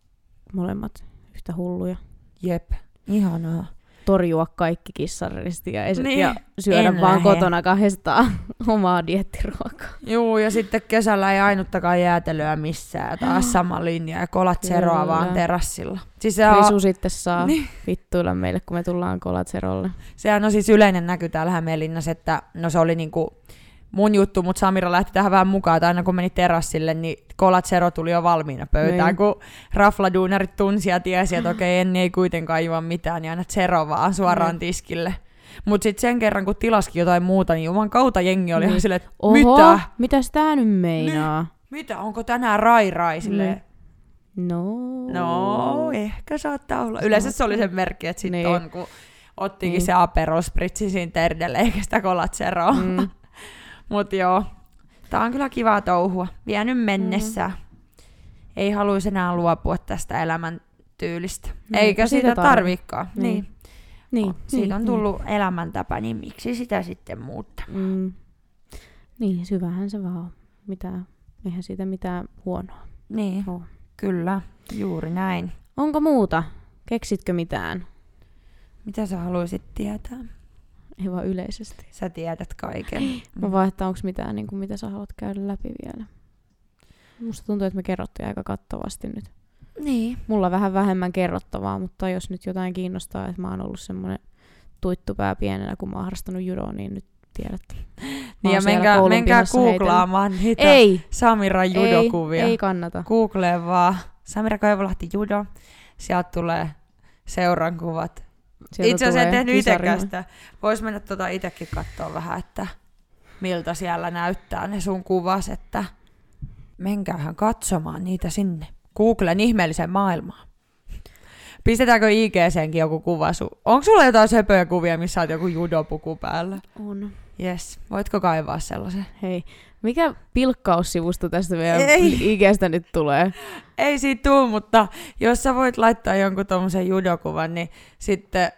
molemmat yhtä hulluja. Jep, ihanaa torjua kaikki kissaristijaiset niin. ja syödä en vaan lähe. kotona kahdestaan (laughs) omaa diettiruokaa. Juu, ja sitten kesällä ei ainuttakaan jäätelöä missään. Taas (gasps) sama linja ja kolat seroa vaan terassilla. Siis se Risu on... sitten saa (laughs) niin. vittuilla meille, kun me tullaan kolat serolle. Sehän on siis yleinen näky täällä Hämeenlinnassa, että no se oli niinku mun juttu, mutta Samira lähti tähän vähän mukaan, että aina kun meni terassille, niin kolat Zero tuli jo valmiina pöytään, niin. kun rafladuunarit tunsi ja tiesi, että okei, Enni ei kuitenkaan juo mitään, niin aina Zero vaan suoraan niin. tiskille. Mutta sitten sen kerran, kun tilaskin jotain muuta, niin juman kautta jengi oli niin. silleen, että Oho, mitä? mitäs tää nyt meinaa? Niin. Mitä, onko tänään rai rai silleen? Niin. No. No, ehkä saattaa olla. Yleensä se oli se merkki, että sitten niin. on, kun ottikin niin. se Aperol Spritzi siinä terdelle, eikä sitä kolatseroa. Mm. (laughs) Mut joo, tää on kyllä kivaa touhua. Vienyt mennessä. Mm. Ei haluaisi enää luopua tästä elämäntyylistä. Mm, Eikä sitä, sitä tarvikaan. Niin. niin. Niin, siitä niin, on tullut niin. elämäntapa, niin miksi sitä sitten muuttaa? Mm. Niin, syvähän se vaan Mitä, eihän siitä mitään huonoa. Niin, oh. kyllä, juuri näin. Onko muuta? Keksitkö mitään? Mitä sä haluaisit tietää? Ei vaan yleisesti. Sä tiedät kaiken. (gasps) Mä vaan, että onko mitään, niin kuin, mitä sä haluat käydä läpi vielä. Musta tuntuu, että me kerrottiin aika kattavasti nyt. Niin. Mulla vähän vähemmän kerrottavaa, mutta jos nyt jotain kiinnostaa, että mä oon ollut semmoinen tuittupää pienenä, kun mä oon harrastanut judoa, niin nyt tiedätte. (laughs) Niin ja menkää, menkää googlaamaan niitä ei. Samira judokuvia. Ei, ei kannata. Googleen vaan Samira Koivulahti judo. Sieltä tulee seuran kuvat itse asiassa en tehnyt itsekään sitä. Vois mennä tota itsekin katsoa vähän, että miltä siellä näyttää ne sun kuvas, että menkäähän katsomaan niitä sinne. Googlen ihmeellisen maailmaan. Pistetäänkö IGCenkin joku kuva? Su- Onko sulla jotain söpöjä kuvia, missä on joku judopuku päällä? On. Yes. Voitko kaivaa sellaisen? Hei, mikä pilkkaussivusto tästä meidän Ei. IGstä nyt tulee? Ei siitä tule, mutta jos sä voit laittaa jonkun tommosen judokuvan, niin sitten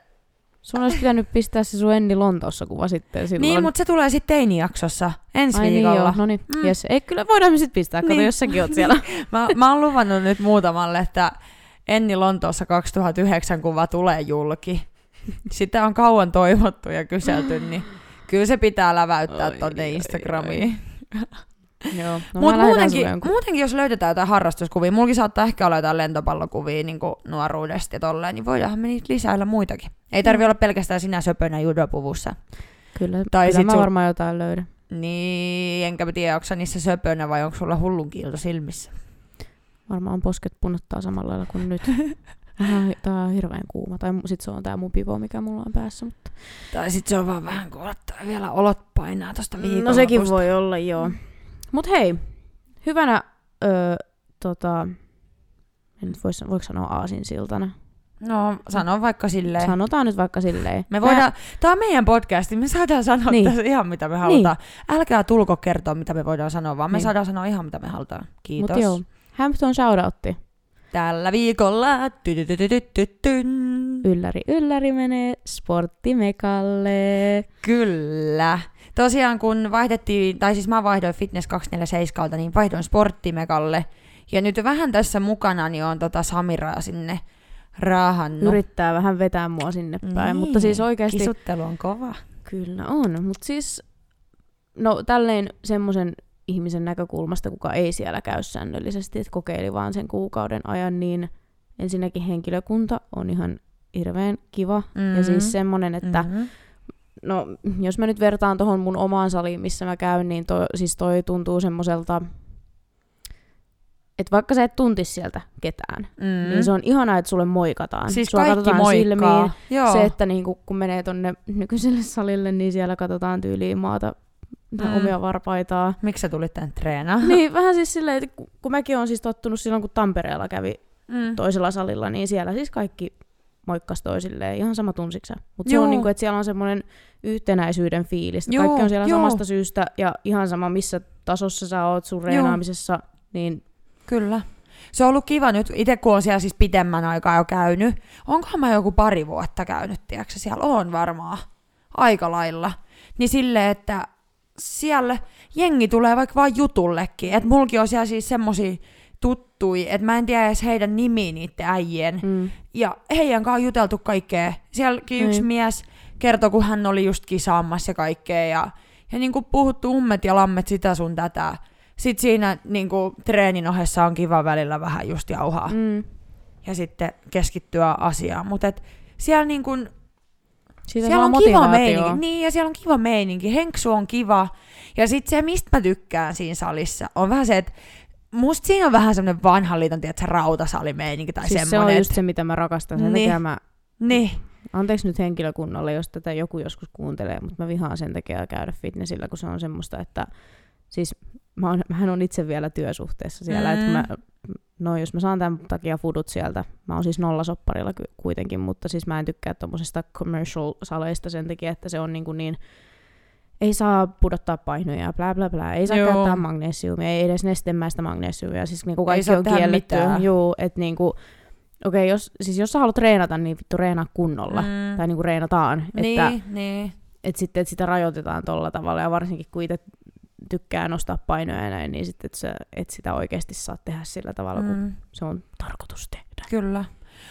Sun olisi pitänyt pistää se sun Enni Lontoossa kuva sitten silloin. Niin, mutta se tulee sitten teinijaksossa ensi Ai niin, viikolla. Niin, joo. no niin, mm. yes. Ei, kyllä voidaan me sitten pistää, kato, niin. jos säkin oot siellä. (laughs) mä, mä oon luvannut nyt muutamalle, että Enni Lontoossa 2009 kuva tulee julki. Sitä on kauan toivottu ja kyselty, niin kyllä se pitää läväyttää oi, tonne Instagramiin. (laughs) Joo, no Mut muutenkin, muutenkin, jos löydetään jotain harrastuskuvia, mullakin saattaa ehkä olla jotain lentopallokuvia niin nuoruudesta ja tolleen, niin voidaanhan me niitä lisäillä muitakin. Ei tarvi mm. olla pelkästään sinä söpönä judopuvussa. Kyllä, tai kyllä mä sun... varmaan jotain löydän. Niin, enkä mä tiedä, onko niissä söpönä vai onko sulla hullun kiilto silmissä. Varmaan posket punottaa samalla lailla kuin nyt. (laughs) Tää on hirveän kuuma. Tai sit se on tää mun pivo, mikä mulla on päässä. Mutta... Tai sit se on vaan vähän kuolettaa vielä olot painaa tosta viikolla. No sekin voi olla, joo. Mut hei, hyvänä, öö, tota, en nyt vois, voiko sanoa aasinsiltana? No, sano vaikka silleen. Sanotaan nyt vaikka silleen. Me voidaan, Mä... tää on meidän podcasti, me saadaan sanoa niin. tässä ihan mitä me halutaan. Niin. Älkää tulko kertoa, mitä me voidaan sanoa, vaan me niin. saadaan sanoa ihan mitä me halutaan. Kiitos. Mut joo, Hampton shoutoutti. Tällä viikolla ylläri ylläri menee sporttimekalle. Kyllä. Tosiaan kun vaihdettiin, tai siis mä vaihdoin Fitness 247, niin vaihdoin sporttimekalle. Ja nyt vähän tässä mukana niin on tota Samiraa sinne raahannut. Yrittää vähän vetää mua sinne päin, niin, mutta siis oikeasti... Kisuttelu on kova. Kyllä on, mutta siis no tälleen semmoisen ihmisen näkökulmasta, kuka ei siellä käy säännöllisesti, että kokeili vaan sen kuukauden ajan, niin ensinnäkin henkilökunta on ihan hirveän kiva. Mm-hmm. Ja siis semmoinen, että mm-hmm. No, jos mä nyt vertaan tuohon mun omaan saliin, missä mä käyn, niin toi, siis toi tuntuu semmoiselta, että vaikka sä et tuntis sieltä ketään, mm. niin se on ihanaa, että sulle moikataan. Siis Sua kaikki katsotaan moikkaa. silmiin. Joo. Se, että niinku, kun menee tonne nykyiselle salille, niin siellä katsotaan tyyliin maata mm. Omia varpaitaa. Miksi sä tulit tänne treenaamaan? niin, vähän siis silleen, että kun- kun mäkin olen siis tottunut silloin, kun Tampereella kävi Mm. toisella salilla, niin siellä siis kaikki moikkas toisilleen, ihan sama tunsiksä. Mutta se on niinku, että siellä on semmoinen yhtenäisyyden fiilis. Juu, Kaikki on siellä juu. samasta syystä ja ihan sama missä tasossa sä oot sun reenaamisessa, niin Kyllä. Se on ollut kiva nyt, itse kun on siellä siis pitemmän aikaa jo käynyt. Onkohan mä joku pari vuotta käynyt, tiedätkö? Siellä on varmaan aika lailla. Niin silleen, että siellä jengi tulee vaikka vaan jutullekin. Että mulki on siellä siis semmosia tuttui, että mä en tiedä edes heidän nimiä niiden äijien. mm, Ja heidän kanssa on juteltu kaikkea. Sielläkin yksi Mm. mies kertoi, kun hän oli just kisaamassa ja kaikkea. Ja, ja niin kuin puhuttu ummet ja lammet sitä sun tätä. Sitten siinä niin kuin, treenin ohessa on kiva välillä vähän just jauhaa. Mm. Ja sitten keskittyä asiaan. Mutta siellä niin kuin, Siitä siellä on kiva meininki. Niin, ja siellä on kiva meininki. Henksu on kiva. Ja sitten se, mistä mä tykkään siinä salissa, on vähän se, että musta siinä on vähän semmoinen vanhan liiton, tiedätkö, rautasalimeininki tai Siis se semmoinen. on just se, mitä mä rakastan. Sen Niin. mä, Niin, anteeksi nyt henkilökunnalle, jos tätä joku joskus kuuntelee, mutta mä vihaan sen takia käydä fitnessillä, kun se on semmoista, että siis mä oon, mähän on itse vielä työsuhteessa siellä, mm. että mä, no jos mä saan tämän takia fudut sieltä, mä oon siis nollasopparilla kuitenkin, mutta siis mä en tykkää tommosesta commercial-saleista sen takia, että se on niin, kuin niin ei saa pudottaa painoja ja bla bla bla, ei saa Joo. käyttää magnesiumia, ei edes nestemäistä magnesiumia, siis niinku Ei kaikki saa on kielletty. Juu, että niinku, okei, okay, jos, siis jos sä haluat treenata, niin vittu reenaa kunnolla. Mm. Tai niinku reenataan. Niin, Että, niin. että sitten että sitä rajoitetaan tolla tavalla, ja varsinkin kun itse tykkää nostaa painoja ja näin, niin sitten, että et sitä oikeasti saa tehdä sillä tavalla, mm. kun se on tarkoitus tehdä. Kyllä.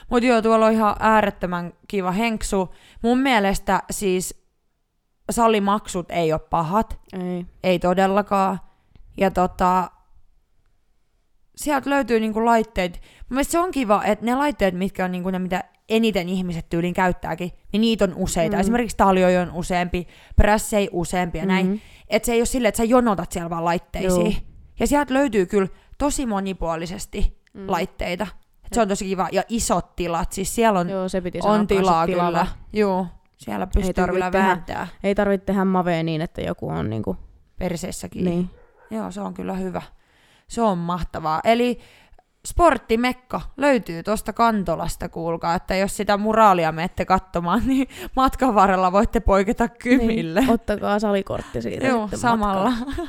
Mutta joo, tuolla on ihan äärettömän kiva henksu. Mun mielestä siis salimaksut ei ole pahat, Ei. ei todellakaan. Ja tota, sieltä löytyy niinku laitteet. Mun mielestä se on kiva, että ne laitteet, mitkä on niinku ne, mitä eniten ihmiset tyyliin käyttääkin, niin niitä on useita. Mm. Esimerkiksi taljoja on useampi, prässei useampi ja näin. Mhm. Että se ei ole silleen, että sä jonotat siellä vaan laitteisiin. Joo. Ja sieltä löytyy kyllä tosi monipuolisesti Mm. laitteita. Et se on tosi kiva. Ja isot tilat, siis siellä on, Joo, se piti on tilaa kyllä. Joo, siellä pystyy tarvitse kyllä tehdä. vähentämään Ei tarvitse tehdä mavea niin, että joku on niinku, perseessäkin. niin. Joo, se on kyllä hyvä. Se on mahtavaa. Eli sporttimekka löytyy tuosta Kantolasta, kuulkaa, että jos sitä muraalia menette katsomaan, niin (laughs) matkan varrella voitte poiketa kymille. Niin. Ottakaa salikortti siitä Joo, samalla. (laughs)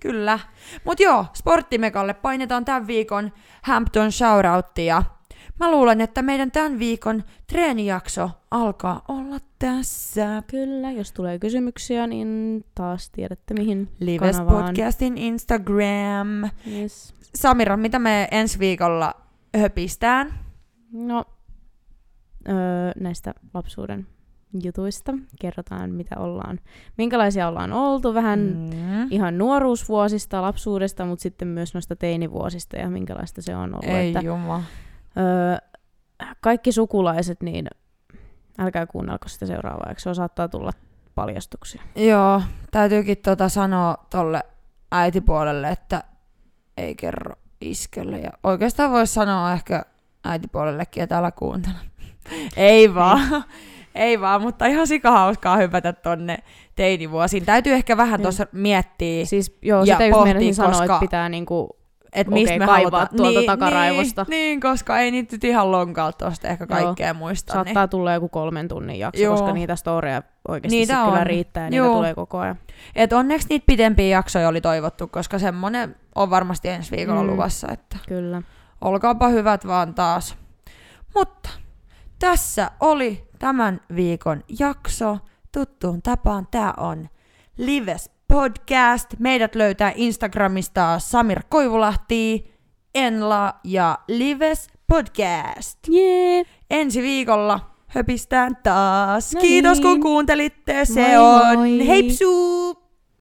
Kyllä. Mutta joo, Sporttimekalle painetaan tämän viikon Hampton shoutout ja mä luulen, että meidän tämän viikon treenijakso alkaa olla tässä. Kyllä, jos tulee kysymyksiä, niin taas tiedätte mihin Lives kanavaan. Podcastin Instagram. Yes. Samira, mitä me ensi viikolla höpistään? No, öö, näistä lapsuuden jutuista kerrotaan, mitä ollaan, minkälaisia ollaan oltu, vähän mm. Ihan nuoruusvuosista, lapsuudesta, mutta sitten myös noista teinivuosista ja minkälaista se on ollut. Ei että, juma. Öö, kaikki sukulaiset, niin älkää kuunnelko sitä seuraavaa, eikö se saattaa tulla paljastuksia. Joo, täytyykin tota sanoa tolle äitipuolelle, että ei kerro iskelle. Ja oikeastaan voisi sanoa ehkä äitipuolellekin, että älä kuuntele. (laughs) ei vaan. ei vaan, mutta ihan sikahauskaa hypätä tonne teinivuosiin. Täytyy ehkä vähän Joo. tuossa miettiä, Siis joo, Ja sitä just pohtii, meinasin sanoa, koska- että pitää niinku, että mistä me halutaan. tuolta niin, takaraivosta. Niin, niin, koska ei niitä nyt ihan lonkalta tuosta ehkä Joo. kaikkea muista. saattaa tulla joku kolmen tunnin jakso, Joo. koska niitä storeja oikeasti Niitä sit kyllä on. riittää ja Joo. niitä tulee koko ajan. Et onneksi niitä pidempiä jaksoja oli toivottu, koska semmonen on varmasti ensi viikolla Mm. luvassa, että Kyllä. olkaapa hyvät vaan taas. Mutta tässä oli tämän viikon jakso. Tuttuun tapaan tää on Lives Podcast. Meidät löytää Instagramista Samir Koivulahti, Enla ja Lives Podcast. Jee! Ensi viikolla höpistään taas. No Kiitos kun niin. kuuntelitte. Se Moi on moi. heipsuu!